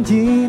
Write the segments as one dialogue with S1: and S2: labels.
S1: 어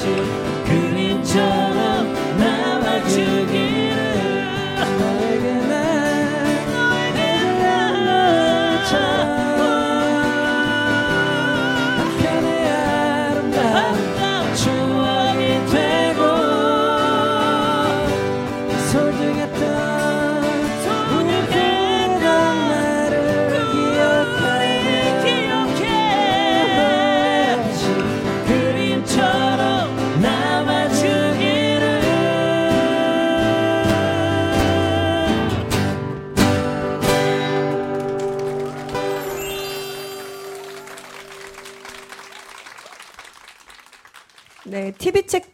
S1: ship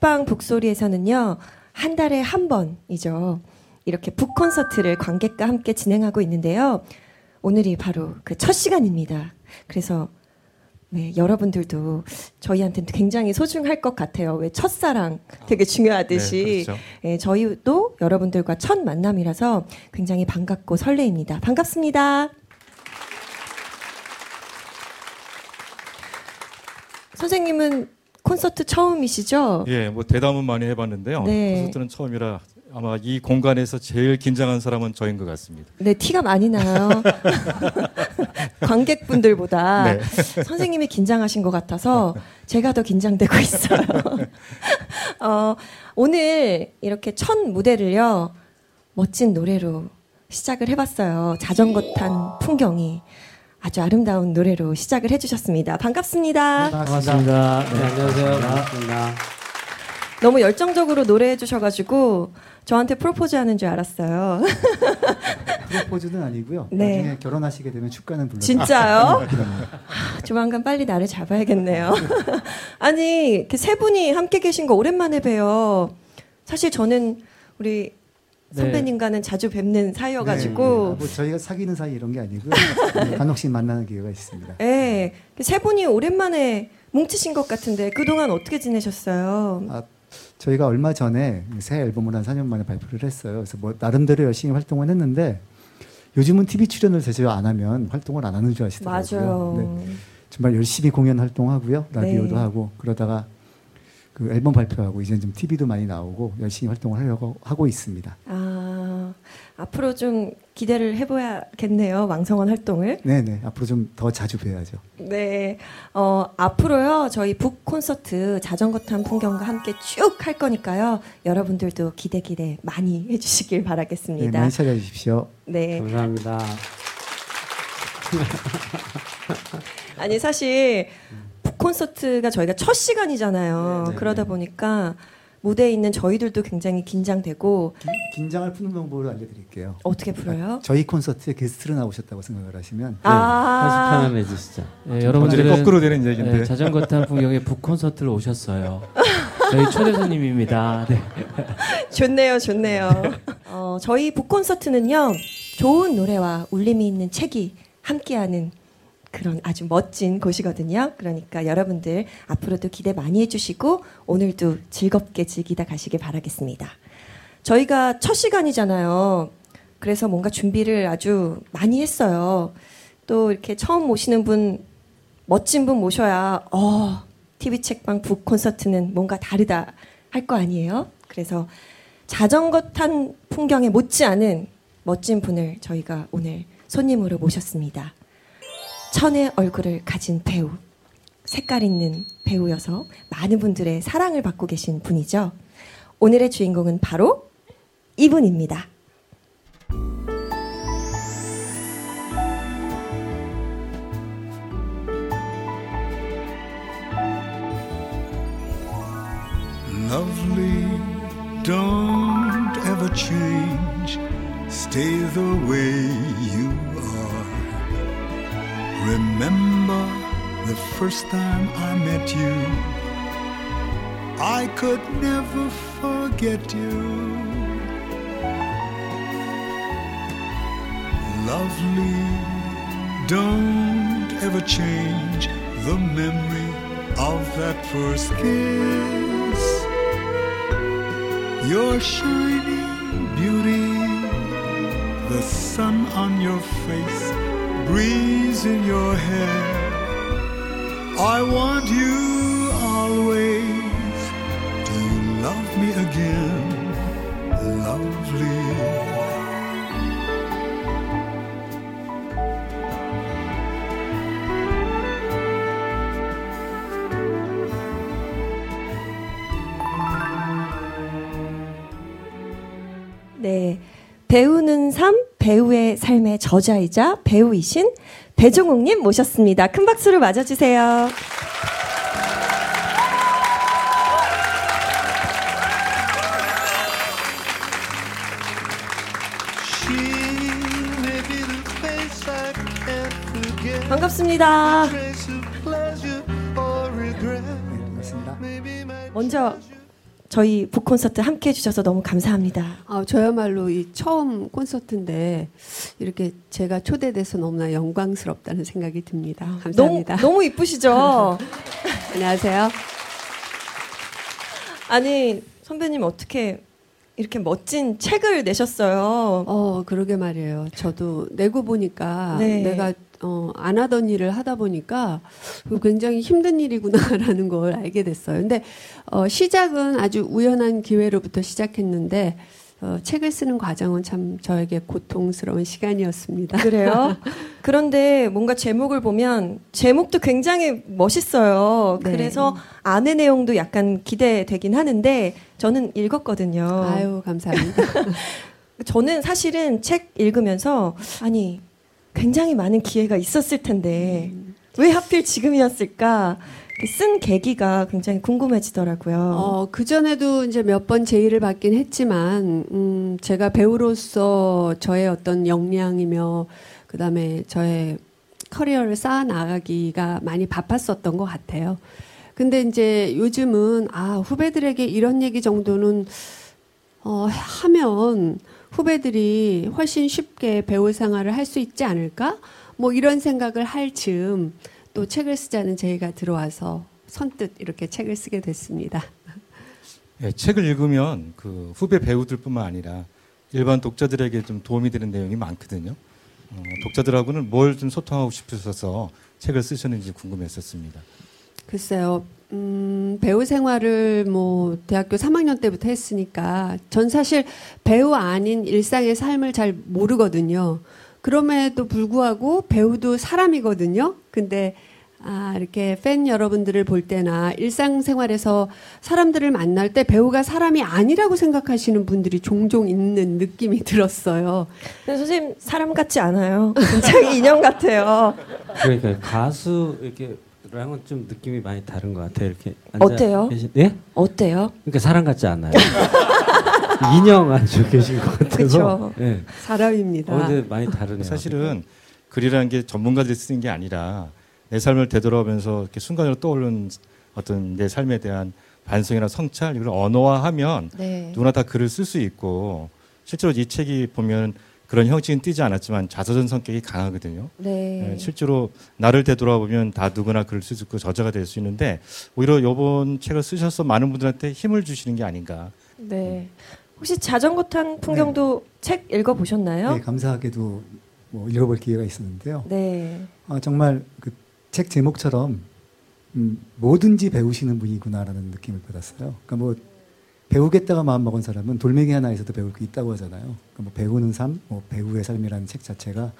S2: 책방 북소리에서는요, 한 달에 한 번이죠. 이렇게 북 콘서트를 관객과 함께 진행하고 있는데요. 오늘이 바로 그 첫 시간입니다. 그래서 네, 여러분들도 저희한테는 굉장히 소중할 것 같아요. 왜 첫사랑 되게 중요하듯이. 네, 그렇죠. 네, 저희도 여러분들과 첫 만남이라서 굉장히 반갑고 설레입니다. 반갑습니다. 선생님은 콘서트 처음이시죠?
S3: 예, 뭐 대담은 많이 해봤는데요. 네. 콘서트는 처음이라 아마 이 공간에서 제일 긴장한 사람은 저인 것 같습니다.
S2: 네, 티가 많이 나요. 관객분들보다 네. 선생님이 긴장하신 것 같아서 제가 더 긴장되고 있어요. 어, 오늘 이렇게 첫 무대를요, 멋진 노래로 시작을 해봤어요. 자전거 탄 풍경이. 아주 아름다운 노래로 시작을 해주셨습니다. 반갑습니다.
S1: 네, 반갑습니다.
S4: 네, 안녕하세요. 반갑습니다.
S2: 너무 열정적으로 노래해 주셔가지고 저한테 프로포즈 하는 줄 알았어요.
S1: 프로포즈는 아니고요. 네. 나중에 결혼하시게 되면 축가는 불러.
S2: 진짜요? 아, 조만간 빨리 나를 잡아야겠네요. 아니 이렇게 세 분이 함께 계신 거 오랜만에 봬요. 사실 저는 우리 네. 선배님과는 자주 뵙는 사이여가지고 네,
S1: 네. 뭐 저희가 사귀는 사이 이런 게 아니고 간혹씩 만나는 기회가 있습니다.
S2: 네, 세 분이 오랜만에 뭉치신 것 같은데 그동안 어떻게 지내셨어요? 아,
S1: 저희가 얼마 전에 새 앨범을 한 4년 만에 발표를 했어요. 그래서 뭐 나름대로 열심히 활동을 했는데 요즘은 TV 출연을 제대로 안 하면 활동을 안 하는 줄 아시더라고요.
S2: 맞아요. 네.
S1: 정말 열심히 공연 활동하고요, 라디오도 네. 하고 그러다가
S5: 그 앨범 발표하고 이제 좀 TV도 많이 나오고 열심히 활동을 하려고 하고 있습니다.
S2: 아, 앞으로 좀 기대를 해봐야겠네요. 왕성원 활동을.
S5: 네네. 앞으로 좀 더 자주 뵈야죠.
S2: 네. 어, 앞으로요, 저희 북 콘서트 자전거 탄 풍경과 함께 쭉 할 거니까요. 여러분들도 기대 기대 많이 해주시길
S5: 네,
S2: 바라겠습니다.
S5: 많이 찾아주십시오.
S2: 네.
S4: 감사합니다.
S2: 아니, 사실 북 콘서트가 저희가 첫 시간이잖아요.
S4: 네, 네,
S2: 그러다
S4: 네.
S2: 보니까 무대에 있는 저희들도 굉장히 긴장되고
S5: 기- 긴장을 푸는 방법을 알려드릴게요.
S2: 어떻게 풀어요?
S5: 저희 콘서트에 게스트로 나오셨다고 생각을 하시면
S2: 아,
S4: 다시 편안해 주시죠.
S1: 네, 여러분들은
S3: 거꾸로 되는 얘기인데.
S1: 네, 자전거 탄 풍경에 북 콘서트를 오셨어요. 저희 초대 손님입니다. 네.
S2: 좋네요, 좋네요. 어, 저희 북 콘서트는요, 좋은 노래와 울림이 있는 책이 함께하는 그런 아주 멋진 곳이거든요. 그러니까 여러분들 앞으로도 기대 많이 해주시고 오늘도 즐겁게 즐기다 가시길 바라겠습니다. 저희가 첫 시간이잖아요. 그래서 뭔가 준비를 아주 많이 했어요. 또 이렇게 처음 모시는 분, 멋진 분 모셔야, 어, TV 책방 북 콘서트는 뭔가 다르다 할 거 아니에요? 그래서 자전거 탄 풍경에 못지 않은 멋진 분을 저희가 오늘 손님으로 모셨습니다. 천의 얼굴을 가진 배우, 색깔 있는 배우여서 많은 분들의 사랑을 받고 계신 분이죠. 오늘의 주인공은 바로 이분입니다.
S6: Remember the first time I met you. I could never forget you. Lovely, don't ever change the memory of that first kiss. Your shining beauty, the sun on your face, breeze in your hair. I want you always to love me again, lovely.
S2: 네. 배우는 삶, 배우의 삶의 저자이자 배우이신 배종욱님 모셨습니다. 큰 박수로 맞아주세요. 반갑습니다.
S5: 네, 반갑습니다.
S2: 먼저 저희 북 콘서트 함께 해주셔서 너무 감사합니다.
S7: 아, 저야말로 이 처음 콘서트인데 이렇게 제가 초대돼서 너무나 영광스럽다는 생각이 듭니다.
S2: 너무
S7: 감사합니다.
S2: 너무 이쁘시죠?
S7: 안녕하세요.
S2: 아니 선배님 어떻게 이렇게 멋진 책을 내셨어요?
S7: 어, 그러게 말이에요. 저도 내고 보니까
S2: 네.
S7: 내가 어, 안 하던 일을 하다 보니까 굉장히 힘든 일이구나라는 걸 알게 됐어요. 근데 어, 시작은 아주 우연한 기회로부터 시작했는데 어, 책을 쓰는 과정은 참 저에게 고통스러운 시간이었습니다.
S2: 그래요? 그런데 뭔가 제목을 보면 제목도 굉장히 멋있어요.
S7: 네.
S2: 그래서 안의 내용도 약간 기대되긴 하는데 저는 읽었거든요.
S7: 아유, 감사합니다.
S2: 저는 사실은 책 읽으면서 아니 굉장히 많은 기회가 있었을 텐데 왜 하필 지금이었을까 그쓴 계기가 굉장히 궁금해지더라고요.
S7: 어, 그전에도 이제 몇 번 제의를 받긴 했지만, 음, 제가 배우로서 저의 어떤 역량이며, 그 다음에 저의 커리어를 쌓아 나가기가 많이 바빴었던 것 같아요. 근데 이제 요즘은, 아, 후배들에게 이런 얘기 정도는, 어, 하면 후배들이 훨씬 쉽게 배우 생활을 할 수 있지 않을까? 뭐 이런 생각을 할 즈음 또 책을 쓰자는 제의가 들어와서 선뜻 이렇게 책을 쓰게 됐습니다.
S3: 예, 책을 읽으면 그 후배 배우들뿐만 아니라 일반 독자들에게 좀 도움이 되는 내용이 많거든요. 어, 독자들하고는 뭘 좀 소통하고 싶으셔서 책을 쓰셨는지 궁금했었습니다.
S7: 글쎄요. 음, 배우 생활을 뭐 대학교 3학년 때부터 했으니까 전 사실 배우 아닌 일상의 삶을 잘 모르거든요. 그럼에도 불구하고 배우도 사람이거든요. 근데 아, 이렇게 팬 여러분들을 볼 때나 일상생활에서 사람들을 만날 때 배우가 사람이 아니라고 생각하시는 분들이 종종 있는 느낌이 들었어요.
S2: 근데 선생님 사람 같지 않아요. 굉장히 인형 같아요.
S1: 그러니까 가수 이렇게 랑은 좀 느낌이 많이 다른 것 같아요. 이렇게
S2: 어때요?
S1: 계신, 예?
S2: 어때요?
S1: 그러니까 사람 같지 않아요. 인형 앉아 계신 것 같아서. 예.
S7: 사람입니다.
S1: 어, 근데 많이 다르네요.
S3: 사실은 글이라는 게 전문가들이 쓰는 게 아니라 내 삶을 되돌아보면서 이렇게 순간으로 떠오르는 어떤 내 삶에 대한 반성이나 성찰 이걸 언어화하면
S2: 네.
S3: 누구나 다 글을 쓸 수 있고 실제로 이 책이 보면 그런 형식은 띄지 않았지만 자서전 성격이 강하거든요.
S2: 네.
S3: 예, 실제로 나를 되돌아보면 다 누구나 글을 쓸 수 있고 저자가 될 수 있는데 오히려 이번 책을 쓰셔서 많은 분들한테 힘을 주시는 게 아닌가.
S2: 네. 혹시 자전거 탄 풍경도 책 읽어 보셨나요?
S5: 네, 감사하게도 뭐 읽어볼 기회가 있었는데요.
S2: 네.
S5: 아, 정말 그 책 제목처럼 음, 뭐든지 배우시는 분이구나라는 느낌을 받았어요. 그러니까 뭐 배우겠다가 마음 먹은 사람은 돌멩이 하나에서도 배울 게 있다고 하잖아요. 그러니까 뭐 배우는 삶, 뭐 배우의 삶이라는 책 자체가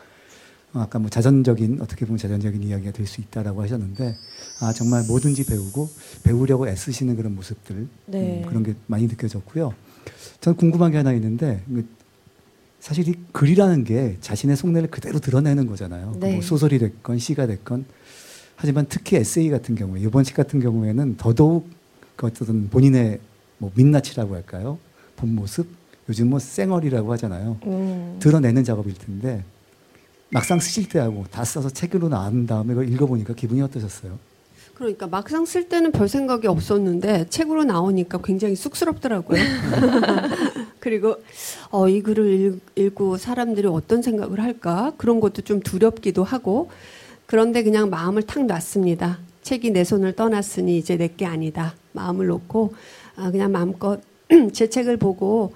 S5: 어, 아까 뭐 자전적인 어떻게 보면 자전적인 이야기가 될 수 있다라고 하셨는데 아 정말 뭐든지 배우고 배우려고 애쓰시는 그런 모습들
S2: 네.
S5: 음, 그런 게 많이 느껴졌고요. 저는 궁금한 게 하나 있는데 그 사실 이 글이라는 게 자신의 속내를 그대로 드러내는 거잖아요.
S2: 네.
S5: 뭐 소설이 됐건 시가 됐건 하지만 특히 에세이 같은 경우에 이번 책 같은 경우에는 더더욱 그 어떤 본인의 뭐 민낯이라고 할까요? 본 모습 요즘 뭐 쌩얼이라고 하잖아요.
S2: 음.
S5: 드러내는 작업일 텐데 막상 쓰실 때하고 다 써서 책으로 나온 다음에 그걸 읽어보니까 기분이 어떠셨어요?
S7: 그러니까 막상 쓸 때는 별 생각이 없었는데 책으로 나오니까 굉장히 쑥스럽더라고요. 그리고 어, 이 글을 읽, 고 사람들이 어떤 생각을 할까 그런 것도 좀 두렵기도 하고 그런데 그냥 마음을 탁 놨습니다. 책이 내 손을 떠났으니 이제 내 게 아니다. 마음을 놓고 아, 그냥 마음껏 제 책을 보고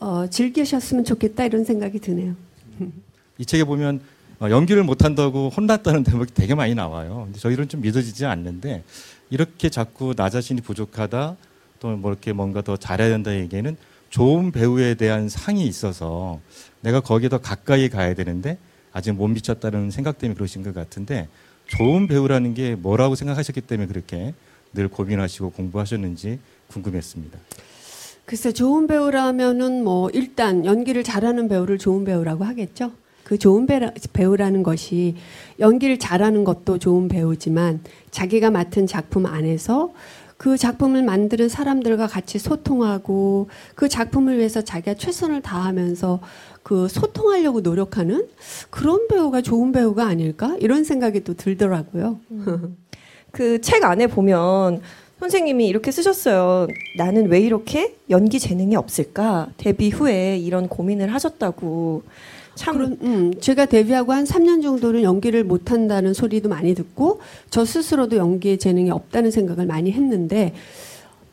S7: 어, 즐기셨으면 좋겠다 이런 생각이 드네요.
S3: 이 책에 보면 어, 연기를 못한다고 혼났다는 대목이 되게 많이 나와요. 근데 저희는 좀 믿어지지 않는데 이렇게 자꾸 나 자신이 부족하다 또뭐 이렇게 뭔가 더 잘해야 된다 얘기에는 좋은 배우에 대한 상이 있어서 내가 거기에 더 가까이 가야 되는데 아직 못 미쳤다는 생각 때문에 그러신 것 같은데 좋은 배우라는 게 뭐라고 생각하셨기 때문에 그렇게 늘 고민하시고 공부하셨는지 궁금했습니다.
S7: 글쎄 좋은 배우라면은 뭐 일단 연기를 잘하는 배우를 좋은 배우라고 하겠죠. 그 좋은 배우라는 것이 연기를 잘하는 것도 좋은 배우지만 자기가 맡은 작품 안에서 그 작품을 만드는 사람들과 같이 소통하고 그 작품을 위해서 자기가 최선을 다하면서 그 소통하려고 노력하는 그런 배우가 좋은 배우가 아닐까 이런 생각이 또 들더라고요.
S2: 그 책 안에 보면 선생님이 이렇게 쓰셨어요. 나는 왜 이렇게 연기 재능이 없을까? 데뷔 후에 이런 고민을 하셨다고. 참
S7: 그런, 음, 제가 데뷔하고 한 3년 정도는 연기를 못 한다는 소리도 많이 듣고 저 스스로도 연기에 재능이 없다는 생각을 많이 했는데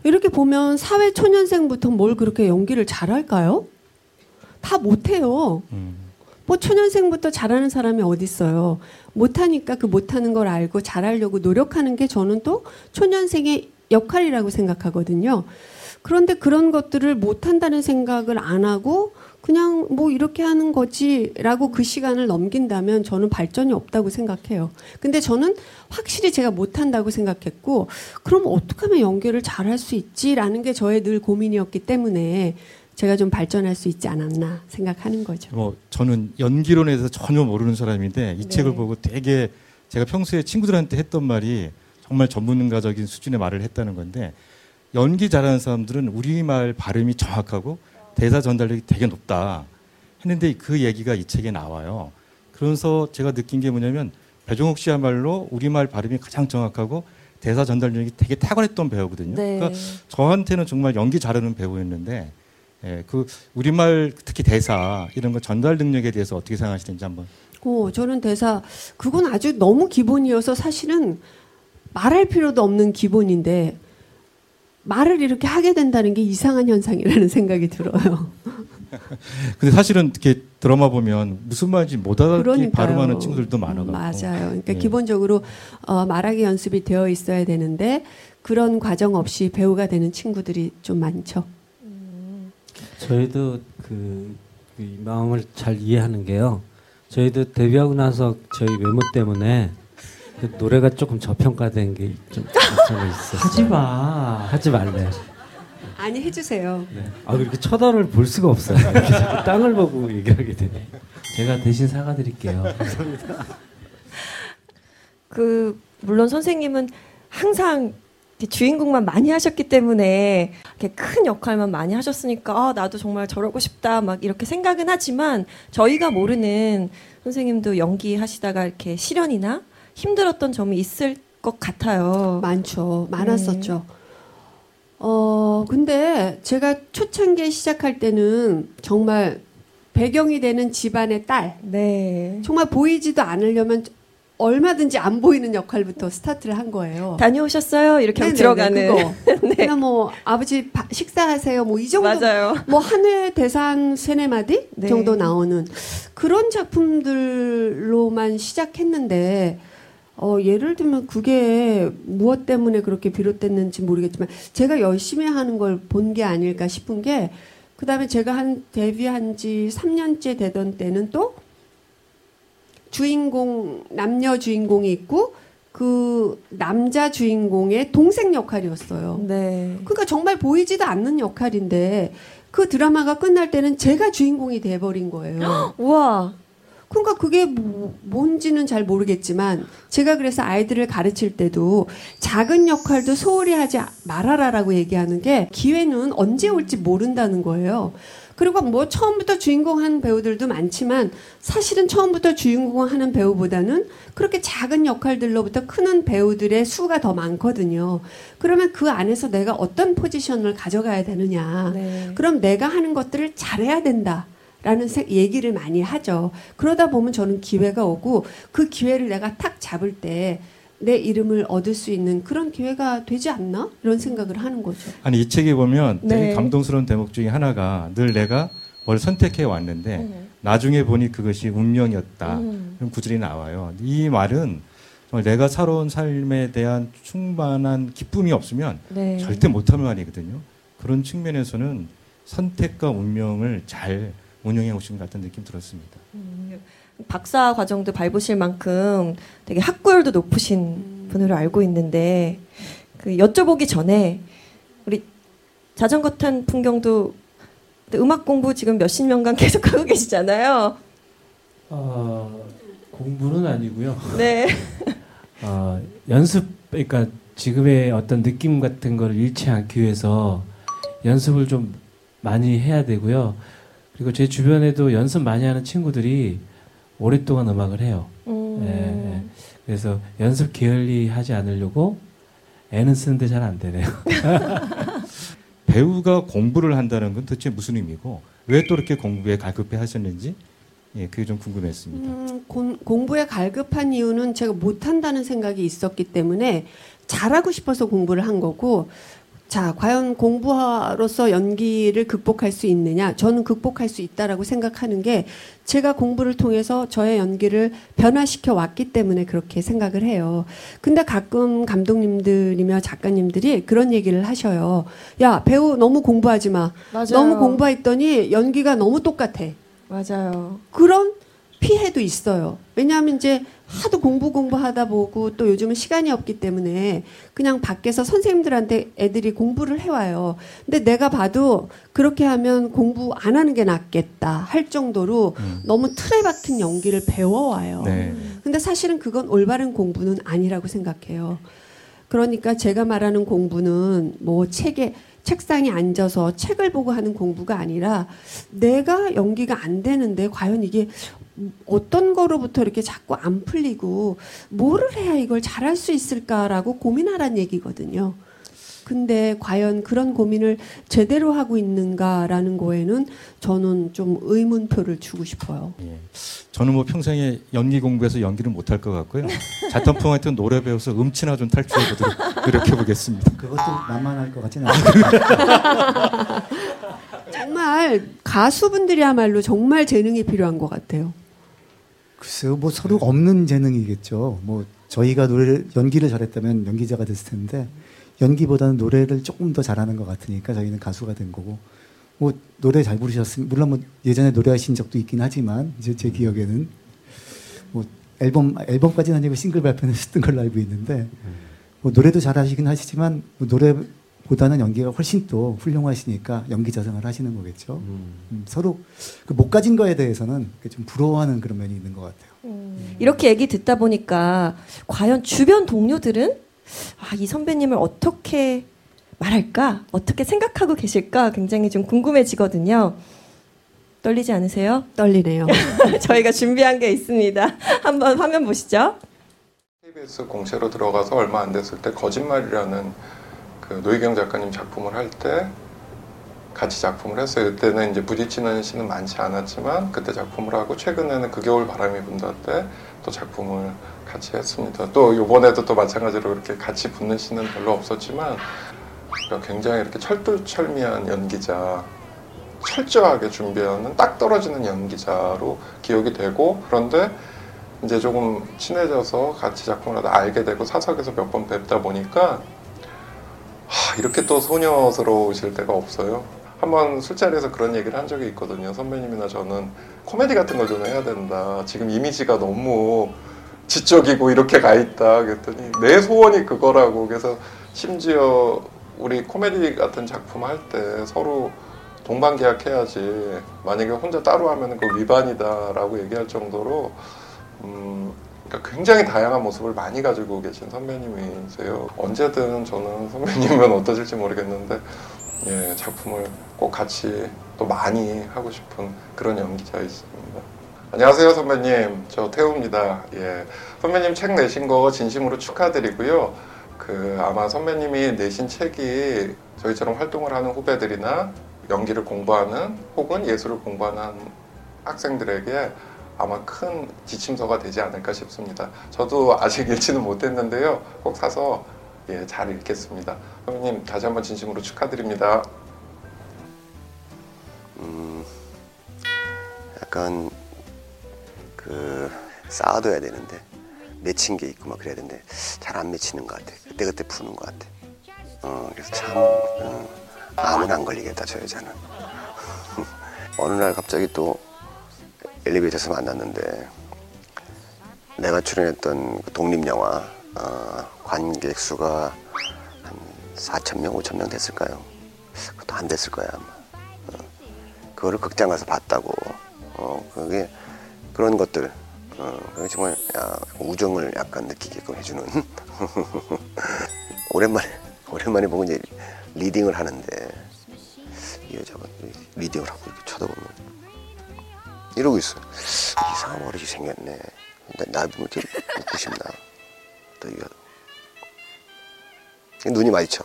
S7: 이렇게 보면 사회 초년생부터 뭘 그렇게 연기를 잘할까요? 다 못해요.
S3: 음.
S7: 뭐 초년생부터 잘하는 사람이 어디 있어요? 못하니까 그 못하는 걸 알고 잘하려고 노력하는 게 저는 또 초년생의 역할이라고 생각하거든요. 그런데 그런 것들을 못한다는 생각을 안 하고 그냥 뭐 이렇게 하는 거지라고 그 시간을 넘긴다면 저는 발전이 없다고 생각해요. 근데 저는 확실히 제가 못한다고 생각했고 그럼 어떻게 하면 연기를 잘할 수 있지라는 게 저의 늘 고민이었기 때문에 제가 좀 발전할 수 있지 않았나 생각하는 거죠.
S3: 뭐 저는 연기론에 대해서 전혀 모르는 사람인데 이
S2: 네.
S3: 책을 보고 되게 제가 평소에 친구들한테 했던 말이 정말 전문가적인 수준의 말을 했다는 건데 연기 잘하는 사람들은 우리말 발음이 정확하고 대사 전달력이 되게 높다 했는데 그 얘기가 이 책에 나와요. 그러면서 제가 느낀 게 뭐냐면 배종욱 씨야말로 우리말 발음이 가장 정확하고 대사 전달력이 되게 탁월했던 배우거든요.
S2: 네.
S3: 그러니까 저한테는 정말 연기 잘하는 배우였는데 예, 그 우리말 특히 대사 이런 거 전달 능력에 대해서 어떻게 생각하시는지 한번.
S7: 어, 저는 대사 그건 아주 너무 기본이어서 사실은 말할 필요도 없는 기본인데 말을 이렇게 하게 된다는 게 이상한 현상이라는 생각이 들어요.
S3: 근데 사실은 이렇게 드라마 보면 무슨 말인지 못 알아듣게. 발음하는 친구들도 많아가지고.
S7: 맞아요. 그러니까
S3: 예.
S7: 기본적으로 어, 말하기 연습이 되어 있어야 되는데 그런 과정 없이 배우가 되는 친구들이 좀 많죠.
S4: 저희도 그, 그이 마음을 잘 이해하는 게요. 저희도 데뷔하고 나서 저희 외모 때문에 그 노래가 조금 저평가된 게좀 있었어요.
S1: 하지 마.
S4: 하지 말래.
S7: 아니 해주세요.
S4: 네. 아 이렇게 쳐다를 볼 수가 없어요. 땅을 보고 얘기하게 되네.
S1: 제가 대신 사과드릴게요.
S2: 그 물론 선생님은 항상 주인공만 많이 하셨기 때문에 이렇게 큰 역할만 많이 하셨으니까 아, 나도 정말 저러고 싶다 막 이렇게 생각은 하지만 저희가 모르는 선생님도 연기하시다가 이렇게 시련이나 힘들었던 점이 있을 것 같아요.
S7: 많죠. 많았었죠. 어, 근데 제가 초창기에 시작할 때는 정말 배경이 되는 집안의 딸,
S2: 네.
S7: 정말 보이지도 않으려면 얼마든지 안 보이는 역할부터 스타트를 한 거예요.
S2: 다녀오셨어요? 이렇게
S7: 네네네,
S2: 들어가는.
S7: 그거. 그냥 뭐 아버지 바- 식사하세요. 뭐 이 정도
S2: 맞아요.
S7: 뭐 한 회 대상 세네 마디
S2: 네.
S7: 정도 나오는 그런 작품들로만 시작했는데 어 예를 들면 그게 무엇 때문에 그렇게 비롯됐는지 모르겠지만 제가 열심히 하는 걸 본 게 아닐까 싶은 게 그다음에 제가 한 데뷔한 지 3년째 되던 때는 또 주인공 남녀 주인공이 있고 그 남자 주인공의 동생 역할이었어요.
S2: 네.
S7: 그러니까 정말 보이지도 않는 역할인데 그 드라마가 끝날 때는 제가 주인공이 돼버린 거예요.
S2: 우와.
S7: 그러니까 그게 뭐- 뭔지는 잘 모르겠지만 제가 그래서 아이들을 가르칠 때도 작은 역할도 소홀히 하지 말아라라고 얘기하는 게 기회는 언제 올지 모른다는 거예요. 그리고 뭐 처음부터 주인공 하는 배우들도 많지만 사실은 처음부터 주인공 하는 배우보다는 그렇게 작은 역할들로부터 크는 배우들의 수가 더 많거든요. 그러면 그 안에서 내가 어떤 포지션을 가져가야 되느냐.
S2: 네.
S7: 그럼 내가 하는 것들을 잘해야 된다. 라는 세- 얘기를 많이 하죠. 그러다 보면 저는 기회가 오고 그 기회를 내가 탁 잡을 때 내 이름을 얻을 수 있는 그런 기회가 되지 않나? 이런 생각을 하는 거죠.
S3: 아니 이 책에 보면 되게
S2: 네.
S3: 감동스러운 대목 중에 하나가 늘 내가 뭘 선택해 왔는데
S2: 음.
S3: 나중에 보니 그것이 운명이었다.
S2: 음.
S3: 그런 구절이 나와요. 이 말은 내가 살아온 삶에 대한 충만한 기쁨이 없으면
S2: 네.
S3: 절대 못하는 말이거든요. 그런 측면에서는 선택과 운명을 잘 운영해 오신 것 같은 느낌 들었습니다.
S2: 박사 과정도 밟으실 만큼 되게 학구열도 높으신 분으로 알고 있는데 그 여쭤보기 전에 우리 자전거 탄 풍경도 음악 공부 지금 몇십 년간 계속 하고 계시잖아요.
S1: 어, 공부는 아니고요.
S2: 네.
S1: 어, 연습 그러니까 지금의 어떤 느낌 같은 걸 잃지 않기 위해서 연습을 좀 많이 해야 되고요. 그리고 제 주변에도 연습 많이 하는 친구들이 오랫동안 음악을 해요.
S2: 음.
S1: 예, 예. 그래서 연습 게을리 하지 않으려고 애는 쓰는데 잘 안 되네요.
S3: 배우가 공부를 한다는 건 도대체 무슨 의미고 왜 또 이렇게 공부에 갈급해 하셨는지 예, 그게 좀 궁금했습니다.
S7: 음, 공, 공부에 갈급한 이유는 제가 못한다는 생각이 있었기 때문에 잘하고 싶어서 공부를 한 거고 자, 과연 공부로서 연기를 극복할 수 있느냐? 저는 극복할 수 있다라고 생각하는 게 제가 공부를 통해서 저의 연기를 변화시켜 왔기 때문에 그렇게 생각을 해요. 근데 가끔 감독님들이며 작가님들이 그런 얘기를 하셔요. 야, 배우 너무 공부하지 마.
S2: 맞아요.
S7: 너무 공부했더니 연기가 너무 똑같아.
S2: 맞아요.
S7: 그런 피해도 있어요. 왜냐하면 이제 하도 공부 공부하다 보고 또 요즘은 시간이 없기 때문에 그냥 밖에서 선생님들한테 애들이 공부를 해와요. 근데 내가 봐도 그렇게 하면 공부 안 하는 게 낫겠다 할 정도로
S3: 음.
S7: 너무 틀에 박힌 연기를 배워와요.
S3: 네.
S7: 근데 사실은 그건 올바른 공부는 아니라고 생각해요. 그러니까 제가 말하는 공부는 뭐 책에 책상에 앉아서 책을 보고 하는 공부가 아니라 내가 연기가 안 되는데 과연 이게 어떤 거로부터 이렇게 자꾸 안 풀리고 뭐를 해야 이걸 잘할 수 있을까라고 고민하란 얘기거든요. 근데 과연 그런 고민을 제대로 하고 있는가라는 거에는 저는 좀 의문표를 주고 싶어요.
S3: 예. 저는 뭐 평생에 연기 공부해서 연기를 못할 것 같고요. 자탄풍한테 노래 배워서 음치나 좀 탈출해 보도록 노력해 보겠습니다.
S5: 그것도 만만할 것 같지는 않아요.
S7: 정말 가수분들이야말로 정말 재능이 필요한 것 같아요.
S5: 글쎄요, 뭐 서로 없는 재능이겠죠. 뭐 저희가 노래를 연기를 잘했다면 연기자가 됐을 텐데 연기보다는 노래를 조금 더 잘하는 것 같으니까 저희는 가수가 된 거고. 뭐 노래 잘 부르셨으면 물론 뭐 예전에 노래하신 적도 있긴 하지만 이제 제 기억에는 뭐 앨범 앨범까지는 아니고 싱글 발표했던 걸로 알고 있는데 뭐 노래도 잘하시긴 하시지만 뭐 노래 보다는 연기가 훨씬 또 훌륭하시니까 연기 자생을 하시는 거겠죠. 음, 서로 그 못 가진 거에 대해서는 좀 부러워하는 그런 면이 있는 것 같아요.
S2: 이렇게 얘기 듣다 보니까 과연 주변 동료들은 아, 이 선배님을 어떻게 말할까? 어떻게 생각하고 계실까? 굉장히 좀 궁금해지거든요. 떨리지 않으세요?
S7: 떨리네요.
S2: 저희가 준비한 게 있습니다. 한번 화면 보시죠.
S8: KBS 공채로 들어가서 얼마 안 됐을 때 거짓말이라는 그 노희경 작가님 작품을 할 때 같이 작품을 했어요. 그때는 이제 부딪히는 시는 많지 않았지만 그때 작품을 하고 최근에는 그 겨울 바람이 분다 때 또 작품을 같이 했습니다. 또 이번에도 또 마찬가지로 이렇게 같이 붙는 시는 별로 없었지만 그러니까 굉장히 이렇게 철두철미한 연기자, 철저하게 준비하는 딱 떨어지는 연기자로 기억이 되고 그런데 이제 조금 친해져서 같이 작품을 하다 알게 되고 사석에서 몇 번 뵙다 보니까 하, 이렇게 또 소녀스러우실 때가 없어요. 한번 술자리에서 그런 얘기를 한 적이 있거든요. 선배님이나 저는 코미디 같은 걸 좀 해야 된다. 지금 이미지가 너무 지적이고 이렇게 가 있다. 그랬더니 내 소원이 그거라고. 그래서 심지어 우리 코미디 같은 작품 할 때 서로 동반 계약해야지. 만약에 혼자 따로 하면 그 위반이다라고 얘기할 정도로 음, 그러니까 굉장히 다양한 모습을 많이 가지고 계신 선배님이세요. 언제든 저는 선배님은 어떠실지 모르겠는데 예, 작품을 꼭 같이 또 많이 하고 싶은 그런 연기자였습니다. 안녕하세요 선배님, 저 태우입니다. 예, 선배님 책 내신 거 진심으로 축하드리고요. 그 아마 선배님이 내신 책이 저희처럼 활동을 하는 후배들이나 연기를 공부하는 혹은 예술을 공부하는 학생들에게 아마 큰 지침서가 되지 않을까 싶습니다. 저도 아직 읽지는 못했는데요. 꼭 사서 예, 잘 읽겠습니다. 선배님 다시 한번 진심으로 축하드립니다.
S9: 음, 약간 그 쌓아둬야 되는데 맺힌 게 있고 막 그래야 되는데 잘 안 맺히는 것 같아. 그때 그때 푸는 것 같아. 어, 그래서 참 어, 아무나 안 걸리겠다 저 여자는. 어느 날 갑자기 또 엘리베이터에서 만났는데 내가 출연했던 그 독립 영화 어, 관객 수가 한 4천 명, 5천 명 됐을까요? 그것도 안 됐을 거야 아마. 어, 그거를 극장 가서 봤다고. 어, 그게 그런 것들. 어, 정말 야, 우정을 약간 느끼게끔 해주는. 오랜만에 오랜만에 보고 이제 리딩을 하는데 이 여자가 리딩을 하고 이렇게 쳐다보면 이러고 있어. 이상한 머리 생겼네. 나, 나 이렇게 웃고 싶나. 또 이거 눈이 마주쳐.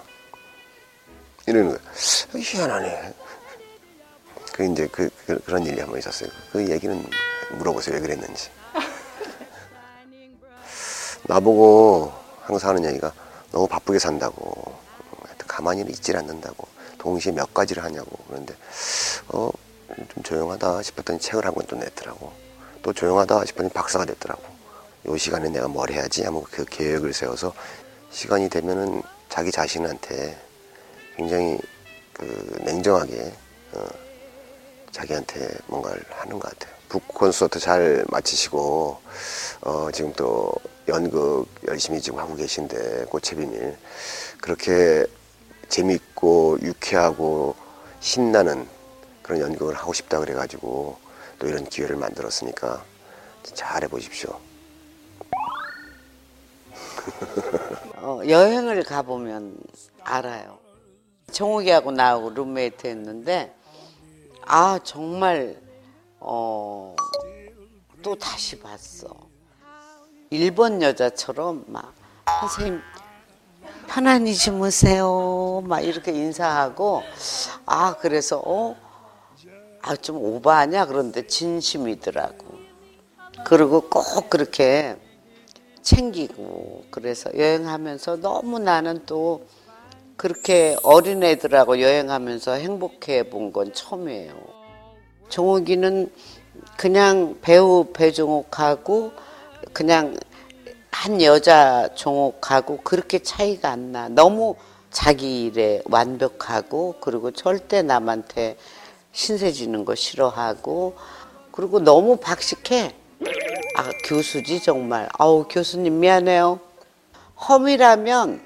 S9: 이러는 거야. 희한하네. 그 이제 그, 그 그런 일이 한 번 있었어요. 그 얘기는 물어보세요. 왜 그랬는지. 나보고 항상 하는 얘기가 너무 바쁘게 산다고. 가만히 있질 않는다고. 동시에 몇 가지를 하냐고. 그런데 어, 좀 조용하다 싶었더니 책을 한 권 또 냈더라고. 또 조용하다 싶더니 박사가 됐더라고. 요 시간에 내가 뭘 해야지 하면 그 계획을 세워서 시간이 되면은 자기 자신한테 굉장히 그 냉정하게 어, 자기한테 뭔가를 하는 것 같아요. 북 콘서트 잘 마치시고 어, 지금 또 연극 열심히 지금 하고 계신데 꽃의 비밀 그렇게 재밌고 유쾌하고 신나는 그런 연극을 하고 싶다 그래가지고 또 이런 기회를 만들었으니까 잘 해보십시오.
S10: 어, 여행을 가보면 알아요. 정욱이하고 나하고 룸메이트 했는데, 아, 정말, 어, 또 다시 봤어. 일본 여자처럼 막, 선생님, 편안히 주무세요. 막 이렇게 인사하고, 아, 그래서, 어, 아, 좀 오버하냐? 그런데 진심이더라고. 그리고 꼭 그렇게 챙기고 그래서 여행하면서 너무 나는 또 그렇게 어린애들하고 여행하면서 행복해 본 건 처음이에요. 종욱이는 그냥 배우 배종욱하고 그냥 한 여자 종욱하고 그렇게 차이가 안 나. 너무 자기 일에 완벽하고 그리고 절대 남한테 신세 지는 거 싫어하고 그리고 너무 박식해. 아 교수지 정말. 아우 교수님 미안해요. 험이라면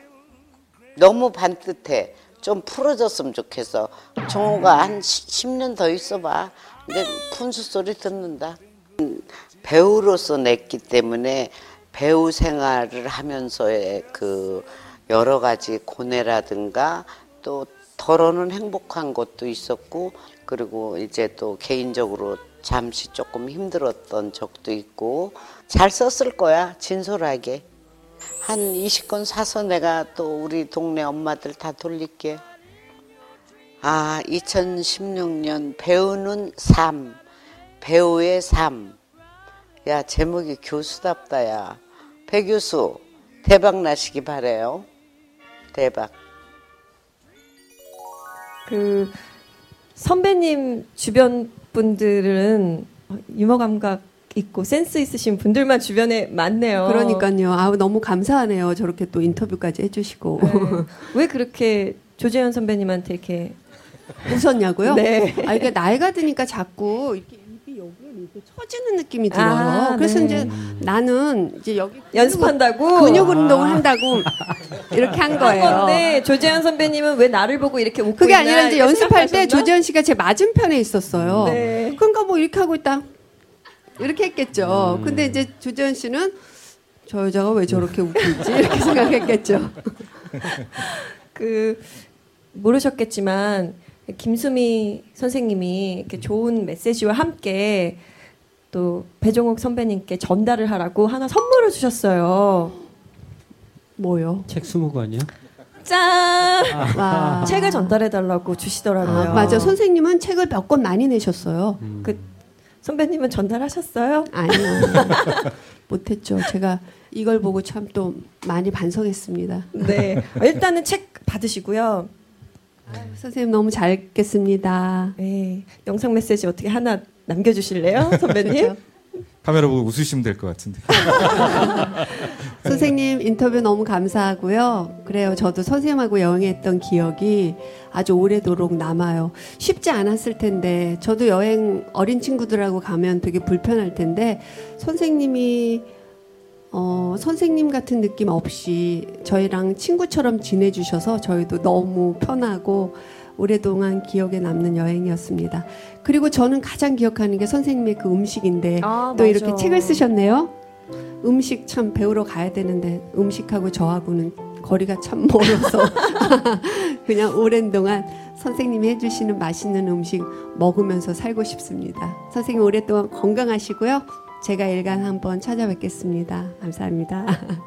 S10: 너무 반듯해. 좀 풀어졌으면 좋겠어. 정호가 한 10년 더 있어봐. 근데 푼수 소리 듣는다. 음, 배우로서 냈기 때문에 배우 생활을 하면서의 그 여러 가지 고뇌라든가 또 덜어는 행복한 것도 있었고 그리고 이제 또 개인적으로 잠시 조금 힘들었던 적도 있고 잘 썼을 거야 진솔하게 한 20권 사서 내가 또 우리 동네 엄마들 다 돌릴게. 아, 2016년 배우는 삶, 배우의 삶. 야, 제목이 교수답다, 야. 배 교수, 대박 나시기 바래요. 대박.
S2: 그 선배님 주변 분들은 유머 감각 있고 센스 있으신 분들만 주변에 많네요.
S7: 그러니까요. 아우 너무 감사하네요. 저렇게 또 인터뷰까지 해주시고
S2: 네. 왜 그렇게 조재현 선배님한테 이렇게
S7: 웃었냐고요?
S2: 네.
S7: 아 이게 나이가 드니까 자꾸 이렇게 입 이 처지는 느낌이 들어요.
S2: 아,
S7: 그래서
S2: 네.
S7: 이제 나는 이제 여기
S2: 연습한다고
S7: 근육 운동을 한다고 이렇게
S2: 한한
S7: 거예요.
S2: 건데 조재현 선배님은 왜 나를 보고 이렇게 웃고
S7: 그게 아니라 이제 연습할 때
S2: 생각하셨나?
S7: 조지현 씨가 제 맞은편에 있었어요.
S2: 네.
S7: 그러니까 뭐 이렇게 하고 있다. 이렇게 했겠죠.
S2: 음.
S7: 근데 이제 조지현 씨는 저 여자가 왜 저렇게 웃고 있지? 이렇게 생각했겠죠.
S2: 그 모르셨겠지만 김수미 선생님이 이렇게 좋은 메시지와 함께 또 배종옥 선배님께 전달을 하라고 하나 선물을 주셨어요.
S7: 뭐요?
S4: 책 20권이요?
S2: 짠!
S7: 와.
S2: 책을 전달해 달라고 주시더라고요.
S7: 아, 맞아. 선생님은 책을 몇 권 많이 내셨어요.
S2: 그 선배님은 전달하셨어요?
S7: 아니요. 못했죠. 제가 이걸 보고 참 또 많이 반성했습니다.
S2: 네. 일단은 책 받으시고요.
S7: 선생님 너무 잘 읽겠습니다.
S2: 네. 영상 메시지 어떻게 하나 남겨주실래요, 선배님?
S7: 그렇죠.
S3: 카메라 보고 웃으시면 될 것 같은데.
S7: 선생님 인터뷰 너무 감사하고요. 그래요. 저도 선생님하고 여행했던 기억이 아주 오래도록 남아요. 쉽지 않았을 텐데 저도 여행 어린 친구들하고 가면 되게 불편할 텐데 선생님이 어, 선생님 같은 느낌 없이 저희랑 친구처럼 지내주셔서 저희도 너무 편하고 오랫동안 기억에 남는 여행이었습니다. 그리고 저는 가장 기억하는 게 선생님의 그 음식인데
S2: 아,
S7: 또
S2: 맞아.
S7: 이렇게 책을 쓰셨네요. 음식 참 배우러 가야 되는데 음식하고 저하고는 거리가 참 멀어서 그냥 오랜 동안 선생님이 해주시는 맛있는 음식 먹으면서 살고 싶습니다. 선생님 오랫동안 건강하시고요. 제가 일간 한번 찾아뵙겠습니다. 감사합니다.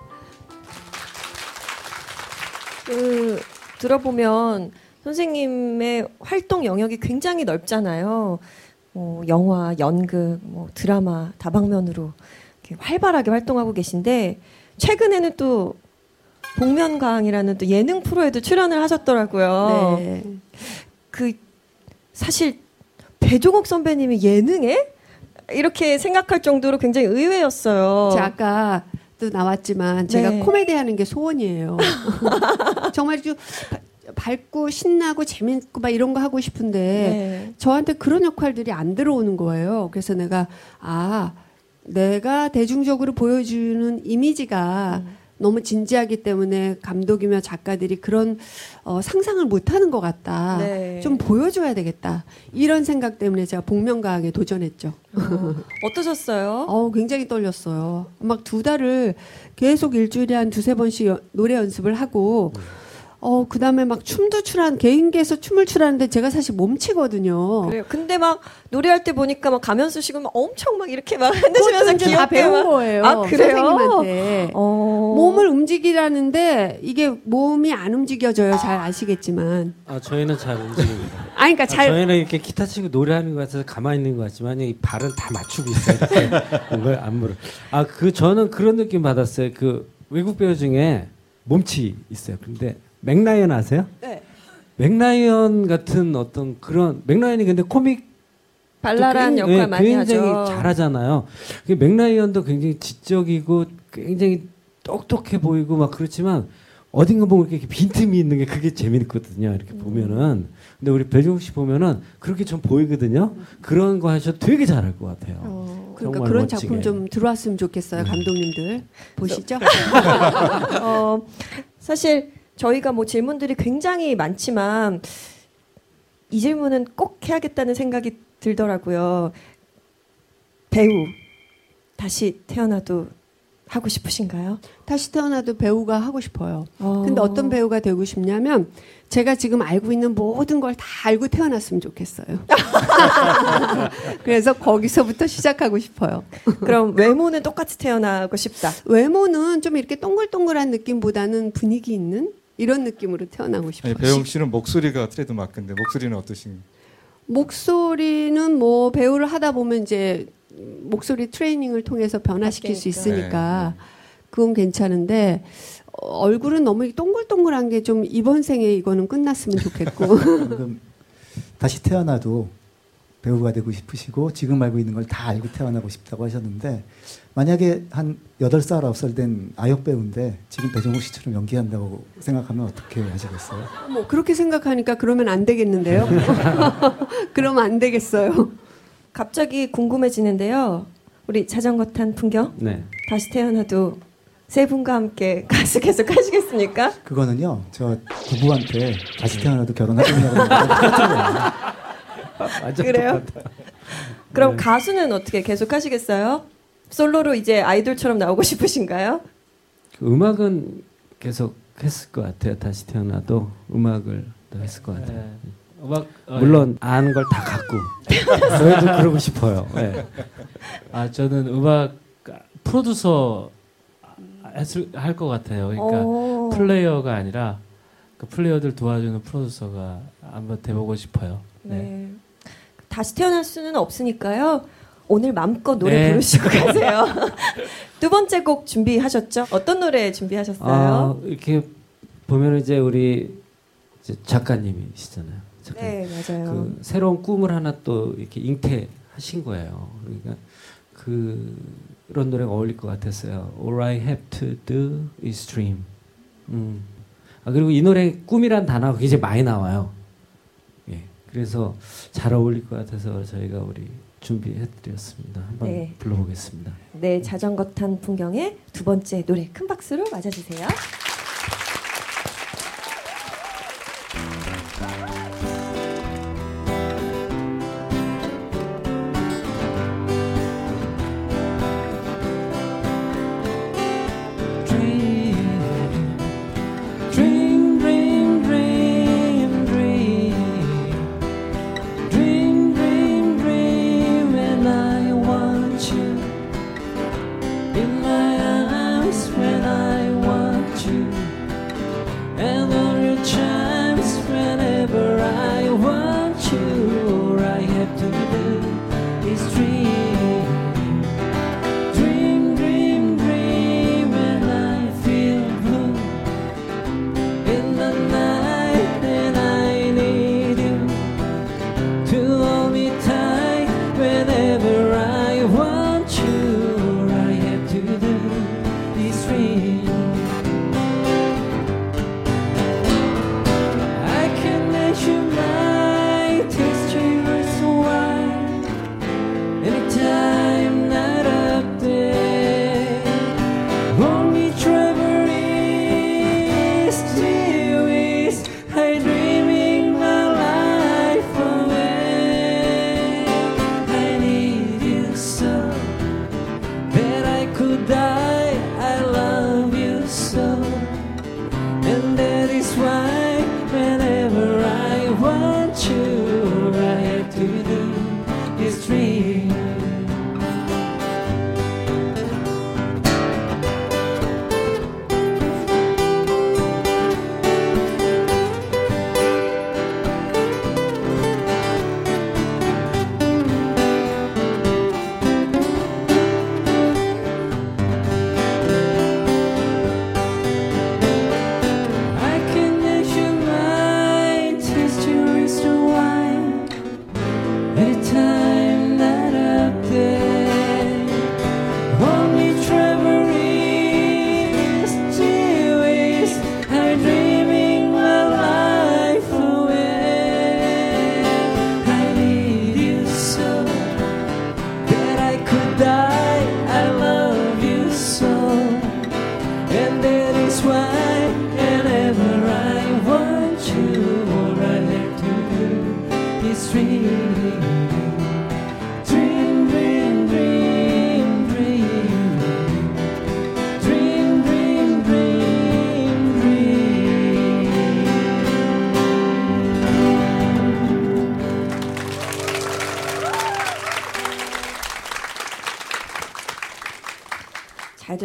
S2: 그 들어보면 선생님의 활동 영역이 굉장히 넓잖아요. 뭐 영화, 연극, 뭐 드라마 다방면으로 활발하게 활동하고 계신데 최근에는 또 복면가왕이라는 또 예능 프로에도 출연을 하셨더라고요.
S7: 네.
S2: 그 사실 배종옥 선배님이 예능에 이렇게 생각할 정도로 굉장히 의외였어요.
S7: 제가 아까 또 나왔지만 제가
S2: 네.
S7: 코미디 하는 게 소원이에요. 정말 좀 바- 밝고 신나고 재밌고 막 이런 거 하고 싶은데
S2: 네.
S7: 저한테 그런 역할들이 안 들어오는 거예요. 그래서 내가 아 내가 대중적으로 보여주는 이미지가
S2: 음.
S7: 너무 진지하기 때문에 감독이며 작가들이 그런 어, 상상을 못하는 것 같다.
S2: 네.
S7: 좀 보여줘야 되겠다. 이런 생각 때문에 제가 복면가왕에 도전했죠.
S2: 어떠셨어요?
S7: 어, 굉장히 떨렸어요. 막 두 달을 계속 일주일에 한 두세 번씩 여- 노래 연습을 하고, 어, 그 다음에 막 춤도 추란, 개인기에서 춤을 추라는데 제가 사실 몸치거든요.
S2: 그래요. 근데 막 노래할 때 보니까 막 가면 쓰시고 막 엄청 막 이렇게 막 흔드시면서
S7: 이제 다
S2: 귀엽게
S7: 배운
S2: 막-
S7: 거예요.
S2: 아, 그래요?
S7: 선생님한테.
S2: 어.
S7: 몸을 움직이라는데 이게 몸이 안 움직여져요. 잘 아시겠지만.
S4: 아 저희는 잘 움직입니다.
S7: 아, 그러니까
S4: 아,
S7: 잘.
S4: 저희는 이렇게 기타 치고 노래하는 것 같아서 가만히 있는 것 같지만 이 발은 다 맞추고 있어요. 뭔가 안무를. 아 그 저는 그런 느낌 받았어요. 그 외국 배우 중에 몸치 있어요. 근데 멕 라이언 아세요?
S7: 네.
S4: 멕 라이언 같은 어떤 그런 멕 라이언이 근데 코믹
S2: 발랄한
S4: 굉-
S2: 역할
S4: 예,
S2: 많이
S4: 굉장히
S2: 하죠.
S4: 잘하잖아요. 그 맥라이언도 굉장히 지적이고 굉장히 똑똑해 보이고 막 그렇지만 어딘가 보면 이렇게 빈틈이 있는 게 그게 재밌거든요.
S2: 음.
S4: 이렇게 보면은. 근데 우리 배종욱 씨 보면은 그렇게 좀 보이거든요. 그런 거 하셔도 되게 잘할 것 같아요.
S2: 어,
S7: 그러니까 그런
S4: 멋지게.
S7: 작품 좀 들어왔으면 좋겠어요, 감독님들. 보시죠.
S2: 어, 사실 저희가 뭐 질문들이 굉장히 많지만 이 질문은 꼭 해야겠다는 생각이 들더라고요. 배우 다시 태어나도 하고 싶으신가요?
S7: 다시 태어나도 배우가 하고 싶어요.
S2: 어.
S7: 근데 어떤 배우가 되고 싶냐면 제가 지금 알고 있는 모든 걸 다 알고 태어났으면 좋겠어요. 그래서 거기서부터 시작하고 싶어요.
S2: 그럼 외모는 똑같이 태어나고 싶다.
S7: 외모는 좀 이렇게 동글동글한 느낌보다는 분위기 있는 이런 느낌으로 태어나고 싶어요.
S3: 아니, 배용 씨는 목소리가 트레드 마크인데 목소리는 어떠신가요?
S7: 목소리는 뭐 배우를 하다 보면 이제 목소리 트레이닝을 통해서 변화시킬 수
S2: 바뀌니까.
S7: 있으니까 그건 괜찮은데 어, 얼굴은 너무 동글동글한 게 좀 이번 생에 이거는 끝났으면 좋겠고
S5: 다시 태어나도 배우가 되고 싶으시고 지금 알고 있는 걸 다 알고 태어나고 싶다고 하셨는데 만약에 한 8살, 9살 된 아역 배우인데 지금 배정욱 씨처럼 연기한다고 생각하면 어떻게 하시겠어요?
S7: 뭐 그렇게 생각하니까 그러면 안 되겠는데요. 그러면 안 되겠어요.
S2: 갑자기 궁금해지는데요. 우리 자전거 탄 풍경
S4: 네.
S2: 다시 태어나도 세 분과 함께 가수 계속 하시겠습니까?
S5: 그거는요, 저 부부한테 다시 태어나도 결혼하겠냐고.
S4: 완전
S2: 그래요? 그럼
S4: 네.
S2: 가수는 어떻게 계속 하시겠어요? 솔로로 이제 아이돌처럼 나오고 싶으신가요?
S4: 그 음악은 계속 했을 것 같아요. 다시 태어나도 음악을 더 했을 것 같아요.
S1: 네. 음악 어,
S4: 물론 아는 걸 다 갖고 저희도 그러고 싶어요. 예.
S1: 아 저는 음악 프로듀서 할 것 같아요. 그러니까
S2: 오.
S1: 플레이어가 아니라 그 플레이어들 도와주는 프로듀서가 한번 돼보고 싶어요. 네.
S2: 네. 다시 태어날 수는 없으니까요. 오늘 마음껏 노래
S1: 네.
S2: 부르시고 가세요. 두 번째 곡 준비하셨죠? 어떤 노래 준비하셨어요?
S4: 아, 이렇게 보면 이제 우리 이제 작가님이시잖아요. 작가님.
S2: 네, 맞아요.
S4: 그 새로운 꿈을 하나 또 이렇게 잉태하신 거예요. 그러니까 그 그런 노래가 어울릴 것 같았어요. All I have to do is dream. 음. 아 그리고 이 노래 꿈이란 단어가 굉장히 많이 나와요. 예. 그래서 잘 어울릴 것 같아서 저희가 우리 준비해드렸습니다. 한번
S2: 네.
S4: 불러보겠습니다.
S2: 네, 자전거 탄 풍경의 두 번째 노래 큰 박수로 맞아주세요.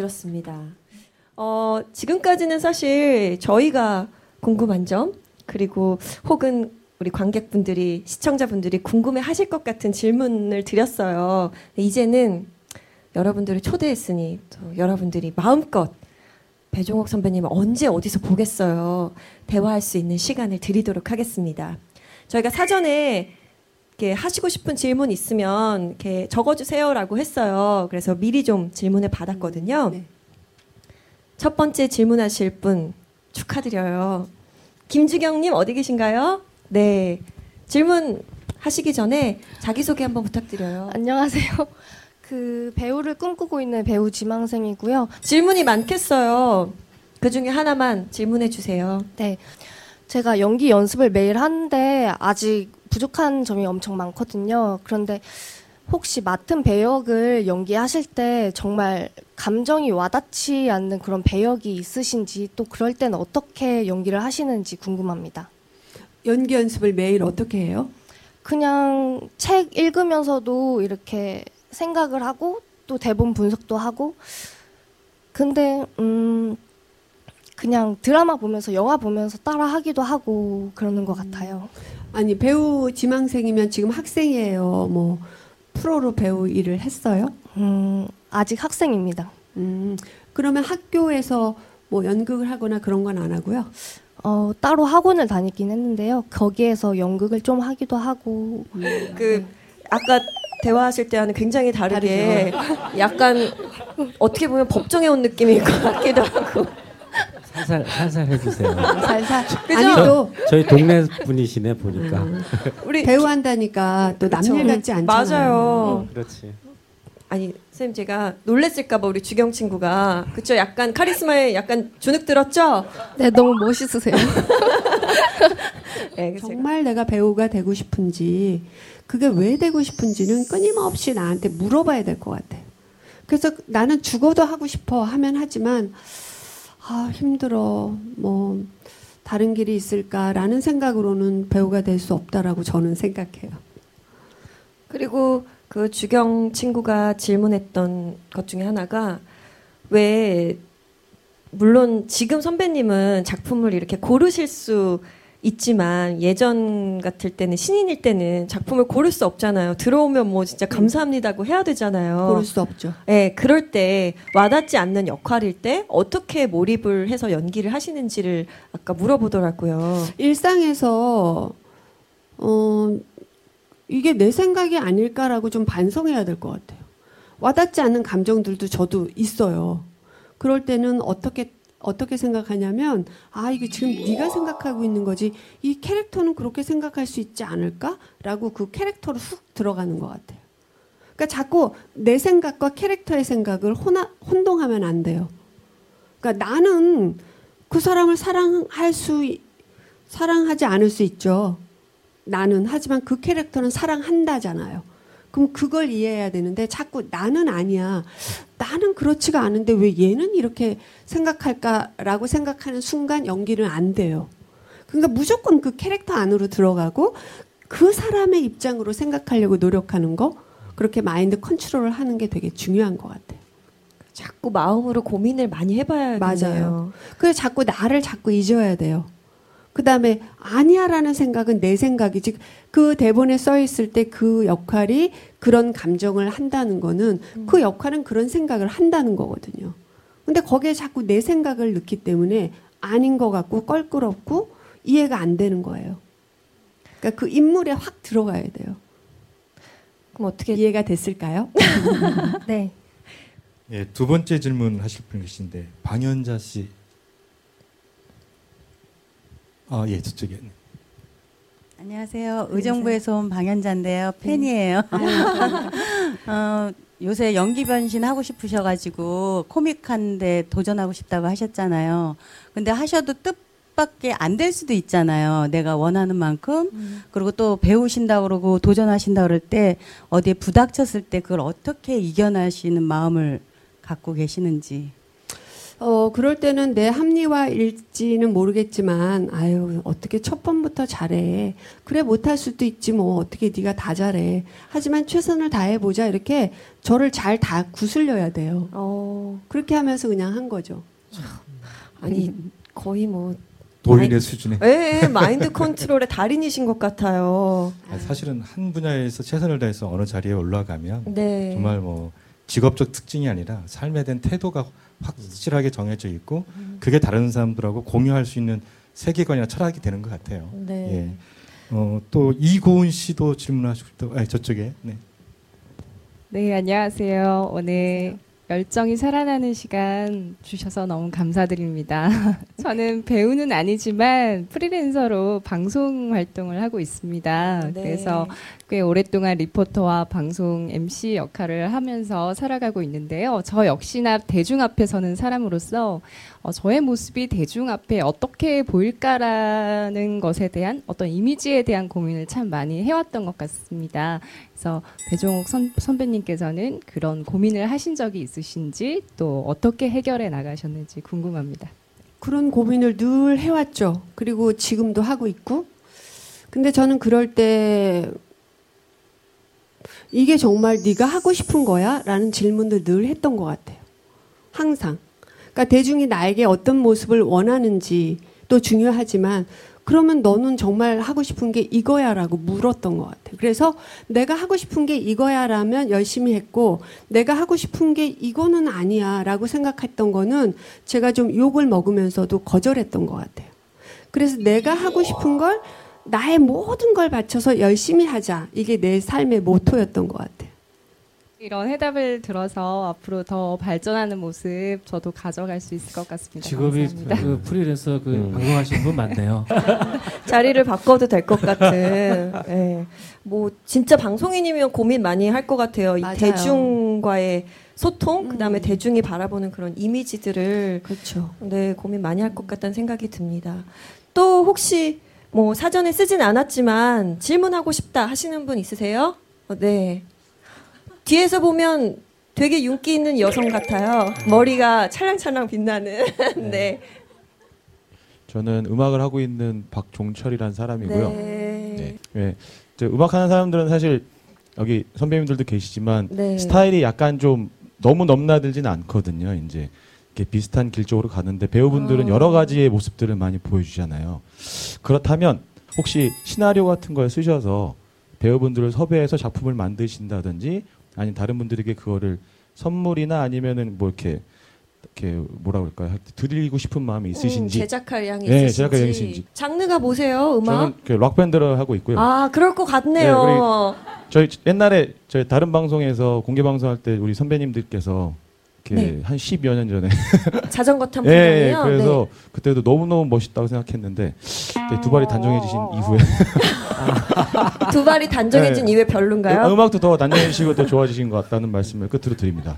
S2: 잘 들었습니다. 어, 지금까지는 사실 저희가 궁금한 점, 그리고 혹은 우리 관객분들이, 시청자분들이 궁금해 하실 것 같은 질문을 드렸어요. 이제는 여러분들을 초대했으니 또 여러분들이 마음껏 배종옥 선배님을 언제 어디서 보겠어요. 대화할 수 있는 시간을 드리도록 하겠습니다. 저희가 사전에 이렇게 하시고 싶은 질문 있으면 이렇게 적어주세요라고 했어요. 그래서 미리 좀 질문을 받았거든요.
S7: 네.
S2: 첫 번째 질문하실 분 축하드려요. 김주경님 어디 계신가요? 네. 질문 하시기 전에 자기소개 한번 부탁드려요.
S11: 안녕하세요. 그 배우를 꿈꾸고 있는 배우 지망생이고요.
S2: 질문이 많겠어요. 그 중에 하나만 질문해 주세요.
S11: 네. 제가 연기 연습을 매일 하는데 아직 부족한 점이 엄청 많거든요. 그런데 혹시 맡은 배역을 연기하실 때 정말 감정이 와닿지 않는 그런 배역이 있으신지 또 그럴 때는 어떻게 연기를 하시는지 궁금합니다.
S7: 연기 연습을 매일 어떻게 해요?
S11: 그냥 책 읽으면서도 이렇게 생각을 하고 또 대본 분석도 하고 근데 음 그냥 드라마 보면서 영화 보면서 따라 하기도 하고 그러는 것 같아요.
S7: 아니 배우 지망생이면 지금 학생이에요. 뭐 프로로 배우 일을 했어요?
S11: 음 아직 학생입니다.
S7: 음 그러면 학교에서 뭐 연극을 하거나 그런 건 안 하고요.
S11: 어 따로 학원을 다니긴 했는데요. 거기에서 연극을 좀 하기도 하고
S2: 그 아까 대화하실 때와는 굉장히 다르게 약간 어떻게 보면 법정에 온 느낌일 것 같기도 하고.
S4: 살살 살살 해주세요.
S7: 살살.
S2: 그죠?
S7: 아니 또
S4: 저희 동네 분이시네 보니까.
S2: 우리
S7: 배우 한다니까 또 남일 같지 않잖아요.
S2: 맞아요.
S4: 그렇지.
S2: 아니 선생님 제가 놀랬을까봐 우리 주경 친구가 그쵸 약간 카리스마에 약간 주눅 들었죠?
S11: 네 너무 멋있으세요.
S2: 네,
S7: 정말 내가 배우가 되고 싶은지 그게 왜 되고 싶은지는 끊임없이 나한테 물어봐야 될 것 같아. 그래서 나는 죽어도 하고 싶어 하면 하지만 아 힘들어 뭐 다른 길이 있을까라는 생각으로는 배우가 될 수 없다라고 저는 생각해요.
S2: 그리고 그 주경 친구가 질문했던 것 중에 하나가 왜 물론 지금 선배님은 작품을 이렇게 고르실 수 있지만 예전 같을 때는 신인일 때는 작품을 고를 수 없잖아요. 들어오면 뭐 진짜 감사합니다고 해야 되잖아요.
S7: 고를 수 없죠.
S2: 네, 그럴 때 와닿지 않는 역할일 때 어떻게 몰입을 해서 연기를 하시는지를 아까 물어보더라고요.
S7: 일상에서 어 이게 내 생각이 아닐까라고 좀 반성해야 될 것 같아요. 와닿지 않는 감정들도 저도 있어요. 그럴 때는 어떻게 어떻게 생각하냐면 아 이게 지금 네가 생각하고 있는 거지 이 캐릭터는 그렇게 생각할 수 있지 않을까라고 그 캐릭터로 훅 들어가는 것 같아요. 그러니까 자꾸 내 생각과 캐릭터의 생각을 혼하, 혼동하면 안 돼요. 그러니까 나는 그 사람을 사랑할 수 있- 사랑하지 않을 수 있죠. 나는 하지만 그 캐릭터는 사랑한다잖아요. 그럼 그걸 이해해야 되는데 자꾸 나는 아니야. 나는 그렇지가 않은데 왜 얘는 이렇게 생각할까라고 생각하는 순간 연기는 안 돼요. 그러니까 무조건 그 캐릭터 안으로 들어가고 그 사람의 입장으로 생각하려고 노력하는 거 그렇게 마인드 컨트롤을 하는 게 되게 중요한 것 같아요.
S2: 자꾸 마음으로 고민을 많이 해봐야겠네요.
S7: 맞아요. 그래서 자꾸 나를 자꾸 잊어야 돼요. 그 다음에 아니야라는 생각은 내 생각이지. 그 대본에 써 있을 때 그 역할이 그런 감정을 한다는 거는 그 역할은 그런 생각을 한다는 거거든요. 근데 거기에 자꾸 내 생각을 넣기 때문에 아닌 것 같고 껄끄럽고 이해가 안 되는 거예요. 그러니까 그 인물에 확 들어가야 돼요.
S2: 그럼 어떻게
S7: 이해가 됐을까요?
S11: 네.
S3: 예, 두 번째 질문 하실 분 계신데 방현자 씨. 아, 예, 저쪽에. 네.
S12: 안녕하세요. 의정부에서 온 방현자인데요. 팬이에요. 어, 요새 연기 변신 하고 싶으셔가지고 코믹한데 도전하고 싶다고 하셨잖아요. 근데 하셔도 뜻밖의 안될 수도 있잖아요. 내가 원하는 만큼. 그리고 또 배우신다 그러고 도전하신다 그럴 때 어디에 부닥쳤을 때 그걸 어떻게 이겨나시는 마음을 갖고 계시는지.
S7: 어, 그럴 때는 내 합리화일지는 모르겠지만, 아유, 어떻게 첫 번부터 잘해. 그래, 못할 수도 있지, 뭐, 어떻게 네가 다 잘해. 하지만 최선을 다해보자. 이렇게 저를 잘 다 구슬려야 돼요.
S2: 어,
S7: 그렇게 하면서 그냥 한 거죠.
S2: 아니 거의 뭐
S3: 도인의 수준에.
S2: 예, 예, 마인드 컨트롤의 달인이신 것 같아요.
S3: 아, 사실은 한 분야에서 최선을 다해서 어느 자리에 올라가면
S2: 네.
S3: 정말 뭐 직업적 특징이 아니라 삶에 대한 태도가 확실하게 정해져 있고 그게 다른 사람들하고 공유할 수 있는 세계관이나 철학이 되는 것 같아요.
S2: 네.
S3: 예. 어, 또 이고은 씨도 질문하시고 싶다. 아, 저쪽에. 네.
S13: 네, 안녕하세요. 오늘 열정이 살아나는 시간 주셔서 너무 감사드립니다. 저는 배우는 아니지만 프리랜서로 방송 활동을 하고 있습니다.
S2: 네.
S13: 그래서 꽤 오랫동안 리포터와 방송 MC 역할을 하면서 살아가고 있는데요. 저 역시나 대중 앞에 서는 사람으로서 어, 저의 모습이 대중 앞에 어떻게 보일까라는 것에 대한 어떤 이미지에 대한 고민을 참 많이 해왔던 것 같습니다. 그래서 배종옥 선, 선배님께서는 그런 고민을 하신 적이 있으신지 또 어떻게 해결해 나가셨는지 궁금합니다.
S7: 그런 고민을 늘 해왔죠. 그리고 지금도 하고 있고. 근데 저는 그럴 때 이게 정말 네가 하고 싶은 거야? 라는 질문들 늘 했던 것 같아요. 항상. 그러니까 대중이 나에게 어떤 모습을 원하는지 또 중요하지만 그러면 너는 정말 하고 싶은 게 이거야라고 물었던 것 같아요. 그래서 내가 하고 싶은 게 이거야라면 열심히 했고 내가 하고 싶은 게 이거는 아니야라고 생각했던 거는 제가 좀 욕을 먹으면서도 거절했던 것 같아요. 그래서 내가 하고 싶은 걸 나의 모든 걸 바쳐서 열심히 하자. 이게 내 삶의 모토였던 것 같아요.
S13: 이런 해답을 들어서 앞으로 더 발전하는 모습 저도 가져갈 수 있을 것 같습니다.
S1: 직업이. 그 프리랜서 그
S4: 음.
S1: 방송하시는 분 많네요.
S2: 자리를 바꿔도 될 것 같은. 예. 뭐 진짜 방송인이면 고민 많이 할 것 같아요. 이
S7: 맞아요.
S2: 대중과의 소통,
S7: 음.
S2: 그다음에 대중이 바라보는 그런 이미지들을
S7: 그렇죠.
S2: 네 고민 많이 할 것 같다는 생각이 듭니다. 또 혹시 뭐 사전에 쓰진 않았지만 질문하고 싶다 하시는 분 있으세요? 어, 네. 뒤에서 보면 되게 윤기 있는 여성 같아요. 머리가 찰랑찰랑 빛나는. 네.
S14: 저는 음악을 하고 있는 박종철이라는 사람이고요.
S2: 네.
S14: 네. 저 음악하는 사람들은 사실 여기 선배님들도 계시지만
S2: 네.
S14: 스타일이 약간 좀 너무 넘나들지는 않거든요. 이제 이렇게 비슷한 길 쪽으로 가는데 배우분들은
S2: 아.
S14: 여러 가지의 모습들을 많이 보여주잖아요. 그렇다면 혹시 시나리오 같은 걸 쓰셔서 배우분들을 섭외해서 작품을 만드신다든지 아니면 다른 분들에게 그거를 선물이나 아니면은 뭐 이렇게 이렇게 뭐라 그럴까요? 드리고 싶은 마음이 있으신지
S2: 음, 제작할 양이
S14: 네,
S2: 있으신지.
S14: 제작할 양이 있으신지.
S2: 장르가 뭐세요? 음악?
S14: 저는 그 락밴드를 하고 있고요.
S2: 아, 그럴 것 같네요.
S14: 네, 저희 옛날에 저희 다른 방송에서 공개 방송할 때 우리 선배님들께서
S2: 네.
S14: 한 10여 년 전에
S2: 자전거 탄
S14: 예, 예,
S2: 분이요.
S14: 그래서 그때도 너무너무 멋있다고 생각했는데 네, 두 발이 단정해지신 이후에
S2: 두 발이 단정해진
S14: 네.
S2: 이후에 별론가요?
S14: 음, 음악도 더 단정해지시고 더 좋아지신 것 같다는 말씀을 끝으로 드립니다.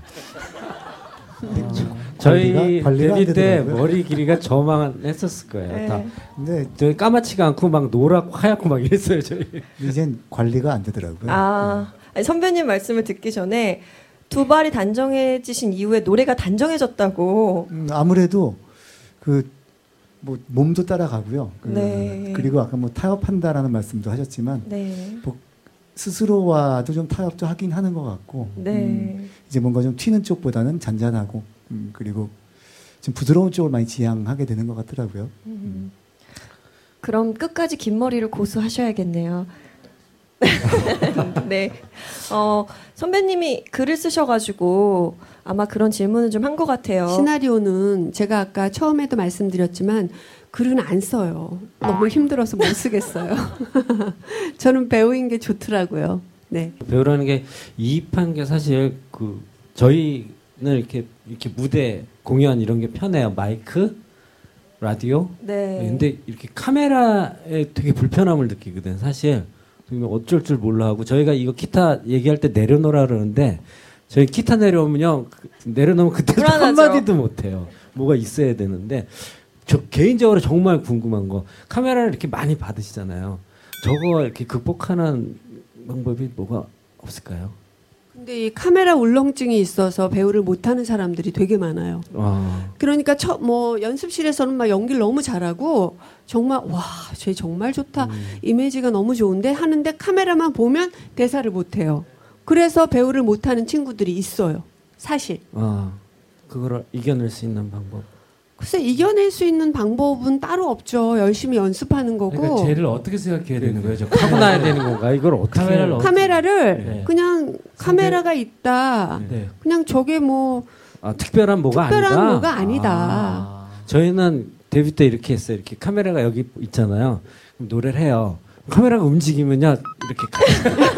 S4: 저희
S5: 관리가- 관리가 안
S4: 데뷔 때. 머리 길이가 저만 했었을 거예요.
S2: 네.
S4: 다.
S5: 근데
S4: 저희 까맣지가 않고 막 노랗고 하얗고 막 이랬어요. 저희.
S5: 이젠 관리가 안 되더라고요.
S2: 아, 아니, 선배님 말씀을 듣기 전에 두 발이 단정해지신 이후에 노래가 단정해졌다고.
S5: 음, 아무래도 그 뭐 몸도 따라가고요. 그,
S2: 네.
S5: 그리고 아까 뭐 타협한다라는 말씀도 하셨지만
S2: 네.
S5: 뭐 스스로와도 좀 타협도 하긴 하는 것 같고
S2: 네.
S5: 음, 이제 뭔가 좀 튀는 쪽보다는 잔잔하고 음, 그리고 좀 부드러운 쪽을 많이 지향하게 되는 것 같더라고요.
S2: 음. 그럼 끝까지 긴 머리를 고수하셔야겠네요. 네. 어, 선배님이 글을 쓰셔가지고 아마 그런 질문을 좀 한 것 같아요.
S7: 시나리오는 제가 아까 처음에도 말씀드렸지만 글은 안 써요. 너무 힘들어서 못 쓰겠어요. 저는 배우인 게 좋더라고요. 네.
S4: 배우라는 게 이입한 게 사실 그 저희는 이렇게 이렇게 무대 공연 이런 게 편해요. 마이크, 라디오.
S2: 네.
S4: 근데 이렇게 카메라에 되게 불편함을 느끼거든. 사실 어쩔 줄 몰라 하고 저희가 이거 기타 얘기할 때 내려놓으라 그러는데 저희 기타 내려오면요 그- 내려놓으면
S2: 불안하죠.
S4: 한마디도 못해요. 뭐가 있어야 되는데 저 개인적으로 정말 궁금한 거 카메라를 이렇게 많이 받으시잖아요. 저거 이렇게 극복하는 방법이 뭐가 없을까요?
S7: 근데 이 카메라 울렁증이 있어서 배우를 못하는 사람들이 되게 많아요.
S4: 아,
S7: 그러니까 처, 뭐 연습실에서는 막 연기를 너무 잘하고 정말 와, 쟤 정말 좋다. 이미지가 너무 좋은데 하는데 카메라만 보면 대사를 못 해요. 그래서 배우를 못 하는 친구들이 있어요. 사실.
S4: 아, 그거를 이겨낼 수 있는 방법.
S7: 글쎄 이겨낼 수 있는 방법은 따로 없죠. 열심히 연습하는 거고.
S1: 그러니까 쟤를 어떻게 생각해야 되는 거예요? 저
S4: 타고나야 되는 건가? 이걸 어떻게
S1: 카메라를 어떻게-
S7: 카메라를
S1: 네.
S7: 그냥 카메라가 있다.
S1: 네.
S7: 그냥 저게 뭐
S4: 아, 특별한 뭐가
S7: 특별한
S4: 아니다.
S7: 뭐가 아니다.
S4: 저희는 데뷔 때 이렇게 했어요. 이렇게 카메라가 여기 있잖아요. 그럼 노래를 해요. 카메라가 움직이면요 이렇게 가-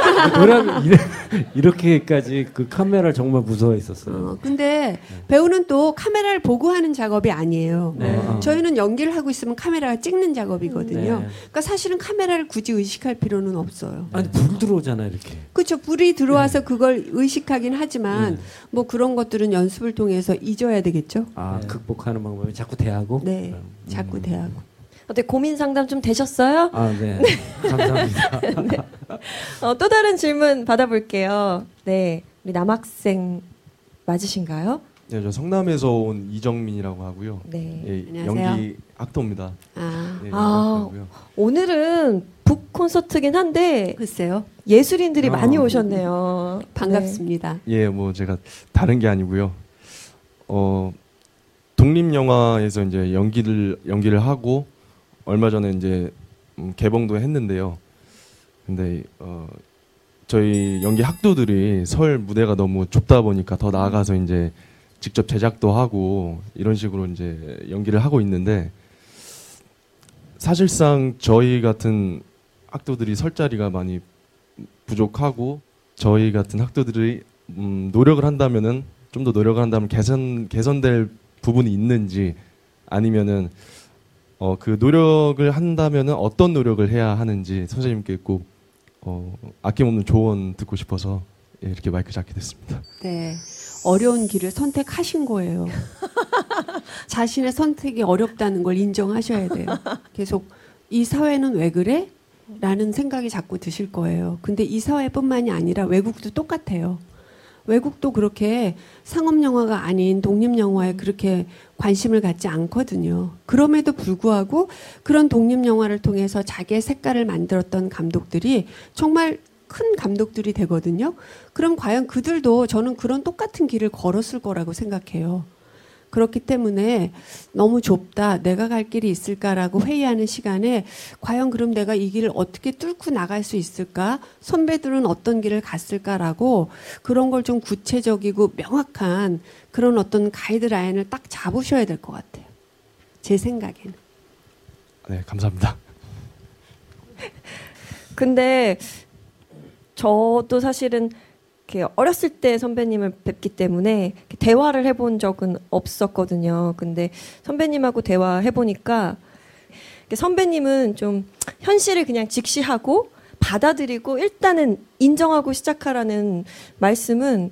S4: 노래하면 이렇게까지 그 카메라를 정말 무서워했었어요.
S7: 어, 근데 배우는 또 카메라를 보고 하는 작업이 아니에요.
S4: 네.
S7: 저희는 연기를 하고 있으면 카메라가 찍는 작업이거든요.
S4: 네.
S7: 그러니까 사실은 카메라를 굳이 의식할 필요는 없어요.
S4: 아니 불 들어오잖아요 이렇게.
S7: 그렇죠. 불이 들어와서
S4: 네.
S7: 그걸 의식하긴 하지만 뭐 그런 것들은 연습을 통해서 잊어야 되겠죠.
S4: 아 극복하는 방법이 자꾸 대하고.
S7: 네, 자꾸 대하고.
S2: 어때 고민 상담 좀 되셨어요?
S4: 아 네. 감사합니다.
S2: 네. 어, 또 다른 질문 받아볼게요. 네, 우리 남학생 맞으신가요?
S15: 네, 저 성남에서 온 이정민이라고 하고요.
S2: 네.
S15: 예,
S2: 안녕하세요.
S15: 연기 학도입니다.
S7: 아,
S15: 네,
S2: 아. 오늘은 북 콘서트긴 한데
S7: 글쎄요.
S2: 예술인들이
S15: 아.
S2: 많이 오셨네요.
S7: 반갑습니다.
S15: 예, 뭐 제가 다른 게 아니고요. 어 독립 영화에서 이제 연기를 연기를 하고 얼마 전에 이제 음, 개봉도 했는데요. 근데 어 저희 연기 학도들이 설 무대가 너무 좁다 보니까 더 나아가서 이제 직접 제작도 하고 이런 식으로 이제 연기를 하고 있는데 사실상 저희 같은 학도들이 설 자리가 많이 부족하고 저희 같은 학도들이 음, 노력을 한다면은 좀 더 노력을 한다면 개선 개선될 부분이 있는지 아니면은 어, 그 노력을 한다면은 어떤 노력을 해야 하는지 선생님께 꼭 어, 아낌없는 조언 듣고 싶어서 예, 이렇게 마이크 잡게 됐습니다.
S7: 네. 어려운 길을 선택하신 거예요. 자신의 선택이 어렵다는 걸 인정하셔야 돼요. 계속 이 사회는 왜 그래? 라는 생각이 자꾸 드실 거예요. 근데 이 사회뿐만이 아니라 외국도 똑같아요. 외국도 그렇게 상업 영화가 아닌 독립 영화에 그렇게 관심을 갖지 않거든요. 그럼에도 불구하고 그런 독립 영화를 통해서 자기의 색깔을 만들었던 감독들이 정말 큰 감독들이 되거든요. 그럼 과연 그들도 저는 그런 똑같은 길을 걸었을 거라고 생각해요. 그렇기 때문에 너무 좁다. 내가 갈 길이 있을까라고 회의하는 시간에 과연 그럼 내가 이 길을 어떻게 뚫고 나갈 수 있을까? 선배들은 어떤 길을 갔을까라고 그런 걸 좀 구체적이고 명확한 그런 어떤 가이드라인을 딱 잡으셔야 될 것 같아요. 제 생각에는.
S15: 네, 감사합니다.
S2: 근데 저도 사실은 이렇게 어렸을 때 선배님을 뵙기 때문에 대화를 해본 적은 없었거든요. 근데 선배님하고 대화해 보니까 선배님은 좀 현실을 그냥 직시하고 받아들이고 일단은 인정하고 시작하라는 말씀은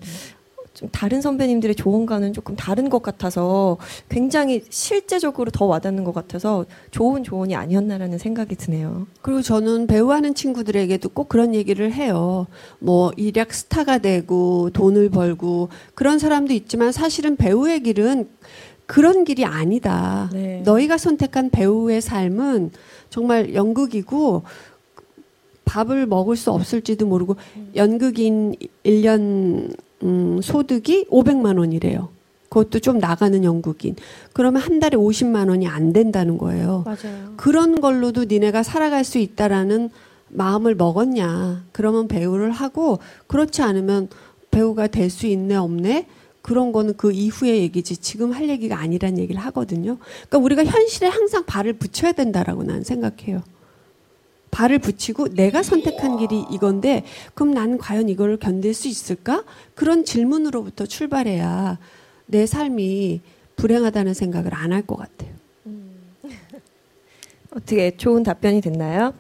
S2: 좀 다른 선배님들의 조언과는 조금 다른 것 같아서 굉장히 실제적으로 더 와닿는 것 같아서 좋은 조언이 아니었나라는 생각이 드네요.
S7: 그리고 저는 배우하는 친구들에게도 꼭 그런 얘기를 해요. 뭐 일약 스타가 되고 돈을 벌고 그런 사람도 있지만 사실은 배우의 길은 그런 길이 아니다. 너희가 선택한 배우의 삶은 정말 연극이고 밥을 먹을 수 없을지도 모르고 연극인 1년 음, 소득이 500만 원이래요. 그것도 좀 나가는 연극인. 그러면 한 달에 50만 원이 안 된다는 거예요.
S2: 맞아요.
S7: 그런 걸로도 니네가 살아갈 수 있다라는 마음을 먹었냐. 그러면 배우를 하고 그렇지 않으면 배우가 될 수 있네 없네. 그런 거는 그 이후의 얘기지 지금 할 얘기가 아니란 얘기를 하거든요. 그러니까 우리가 현실에 항상 발을 붙여야 된다라고 나는 생각해요. 발을 붙이고 내가 선택한 길이 이건데 그럼 나는 과연 이걸 견딜 수 있을까? 그런 질문으로부터 출발해야 내 삶이 불행하다는 생각을 안 할 것 같아요.
S2: 어떻게 좋은 답변이 됐나요?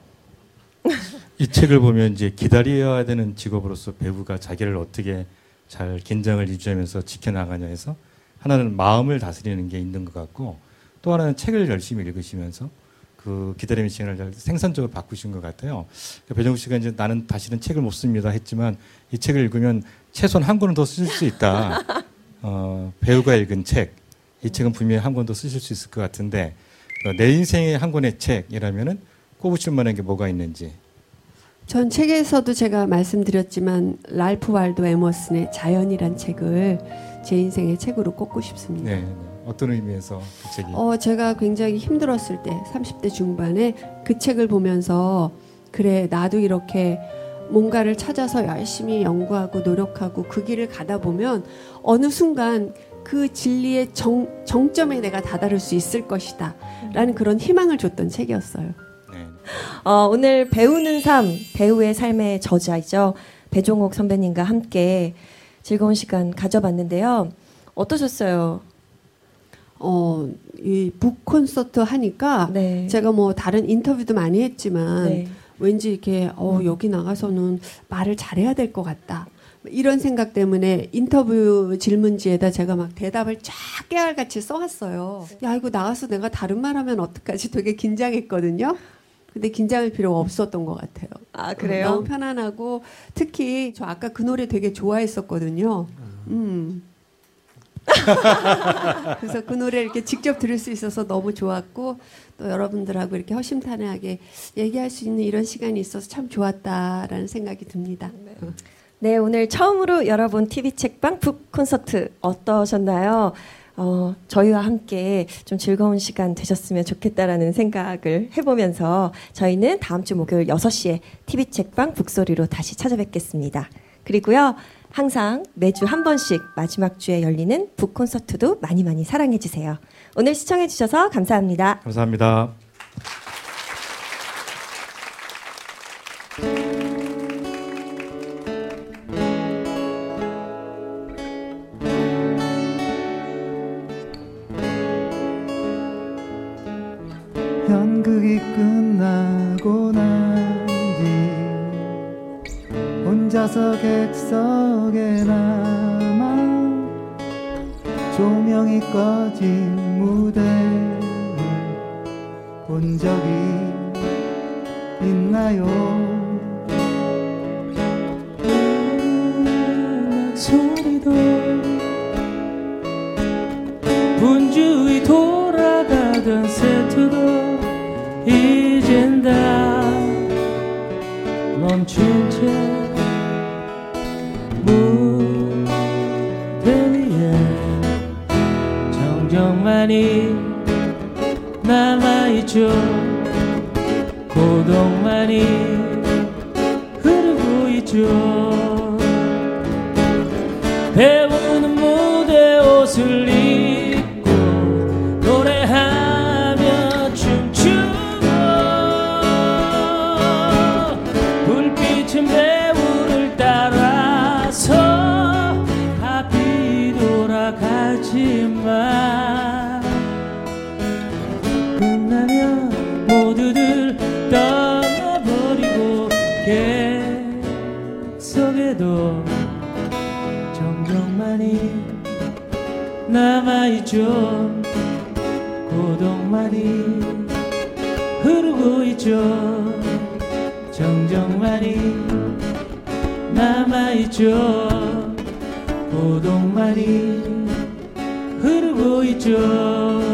S3: 이 책을 보면 이제 기다려야 되는 직업으로서 배우가 자기를 어떻게 잘 긴장을 유지하면서 지켜나가냐 해서 하나는 마음을 다스리는 게 있는 것 같고 또 하나는 책을 열심히 읽으시면서 그 기다림의 시간을 잘 생산적으로 바꾸신 것 같아요. 그러니까 배정우 씨가 이제 나는 다시는 책을 못 씁니다 했지만 이 책을 읽으면 최소한 한 권은 더 쓰실 수 있다. 어, 배우가 읽은 책, 이 책은 분명히 한 권 더 쓰실 수 있을 것 같은데 어, 내 인생의 한 권의 책이라면은 꼽으실 만한 게 뭐가 있는지.
S7: 전 책에서도 제가 말씀드렸지만 랄프 waldo 에머슨의 자연이란 책을 제 인생의 책으로 꼽고 싶습니다.
S3: 네, 네. 어떤 의미에서 그 책이?
S7: 어, 제가 굉장히 힘들었을 때, 30대 중반에 그 책을 보면서, 그래, 나도 이렇게 뭔가를 찾아서 열심히 연구하고 노력하고 그 길을 가다 보면, 어느 순간 그 진리의 정, 정점에 내가 다다를 수 있을 것이다. 라는 그런 희망을 줬던 책이었어요.
S2: 어, 오늘 배우는 삶, 배우의 삶의 저자이죠. 배종옥 선배님과 함께 즐거운 시간 가져봤는데요. 어떠셨어요?
S7: 어, 이 북 콘서트 하니까 제가 뭐 다른 인터뷰도 많이 했지만
S2: 네.
S7: 왠지 이렇게 어, 여기 나가서는 말을 잘해야 될 것 같다. 이런 생각 때문에 인터뷰 질문지에다 제가 막 대답을 쫙 깨알같이 써왔어요. 야, 이거 나가서 내가 다른 말 하면 어떡하지? 되게 긴장했거든요. 근데 긴장할 필요가 없었던 것 같아요.
S2: 아, 그래요?
S7: 너무 편안하고 특히 저 아까 그 노래 되게 좋아했었거든요. 음. 그래서 그 노래를 이렇게 직접 들을 수 있어서 너무 좋았고 또 여러분들하고 이렇게 허심탄회하게 얘기할 수 있는 이런 시간이 있어서 참 좋았다라는 생각이 듭니다.
S2: 네, 오늘 처음으로 열어본 TV 책방 북 콘서트 어떠셨나요? 어, 저희와 함께 좀 즐거운 시간 되셨으면 좋겠다라는 생각을 해보면서 저희는 다음 주 목요일 6시에 TV 책방 북소리로 다시 찾아뵙겠습니다. 그리고요, 항상 매주 한 번씩 마지막 주에 열리는 북 콘서트도 많이 많이 사랑해 주세요. 오늘 시청해 주셔서 감사합니다.
S3: 감사합니다.
S1: 소리도 분주히 돌아가던 세트도 이젠 다 멈춘 채 무대 위에 정적만이 남아있죠. 고독만이 흐르고 있죠 옷을 있죠 고독만이 흐르고 있죠. 정적만이 남아있죠. 고독만이 흐르고 있죠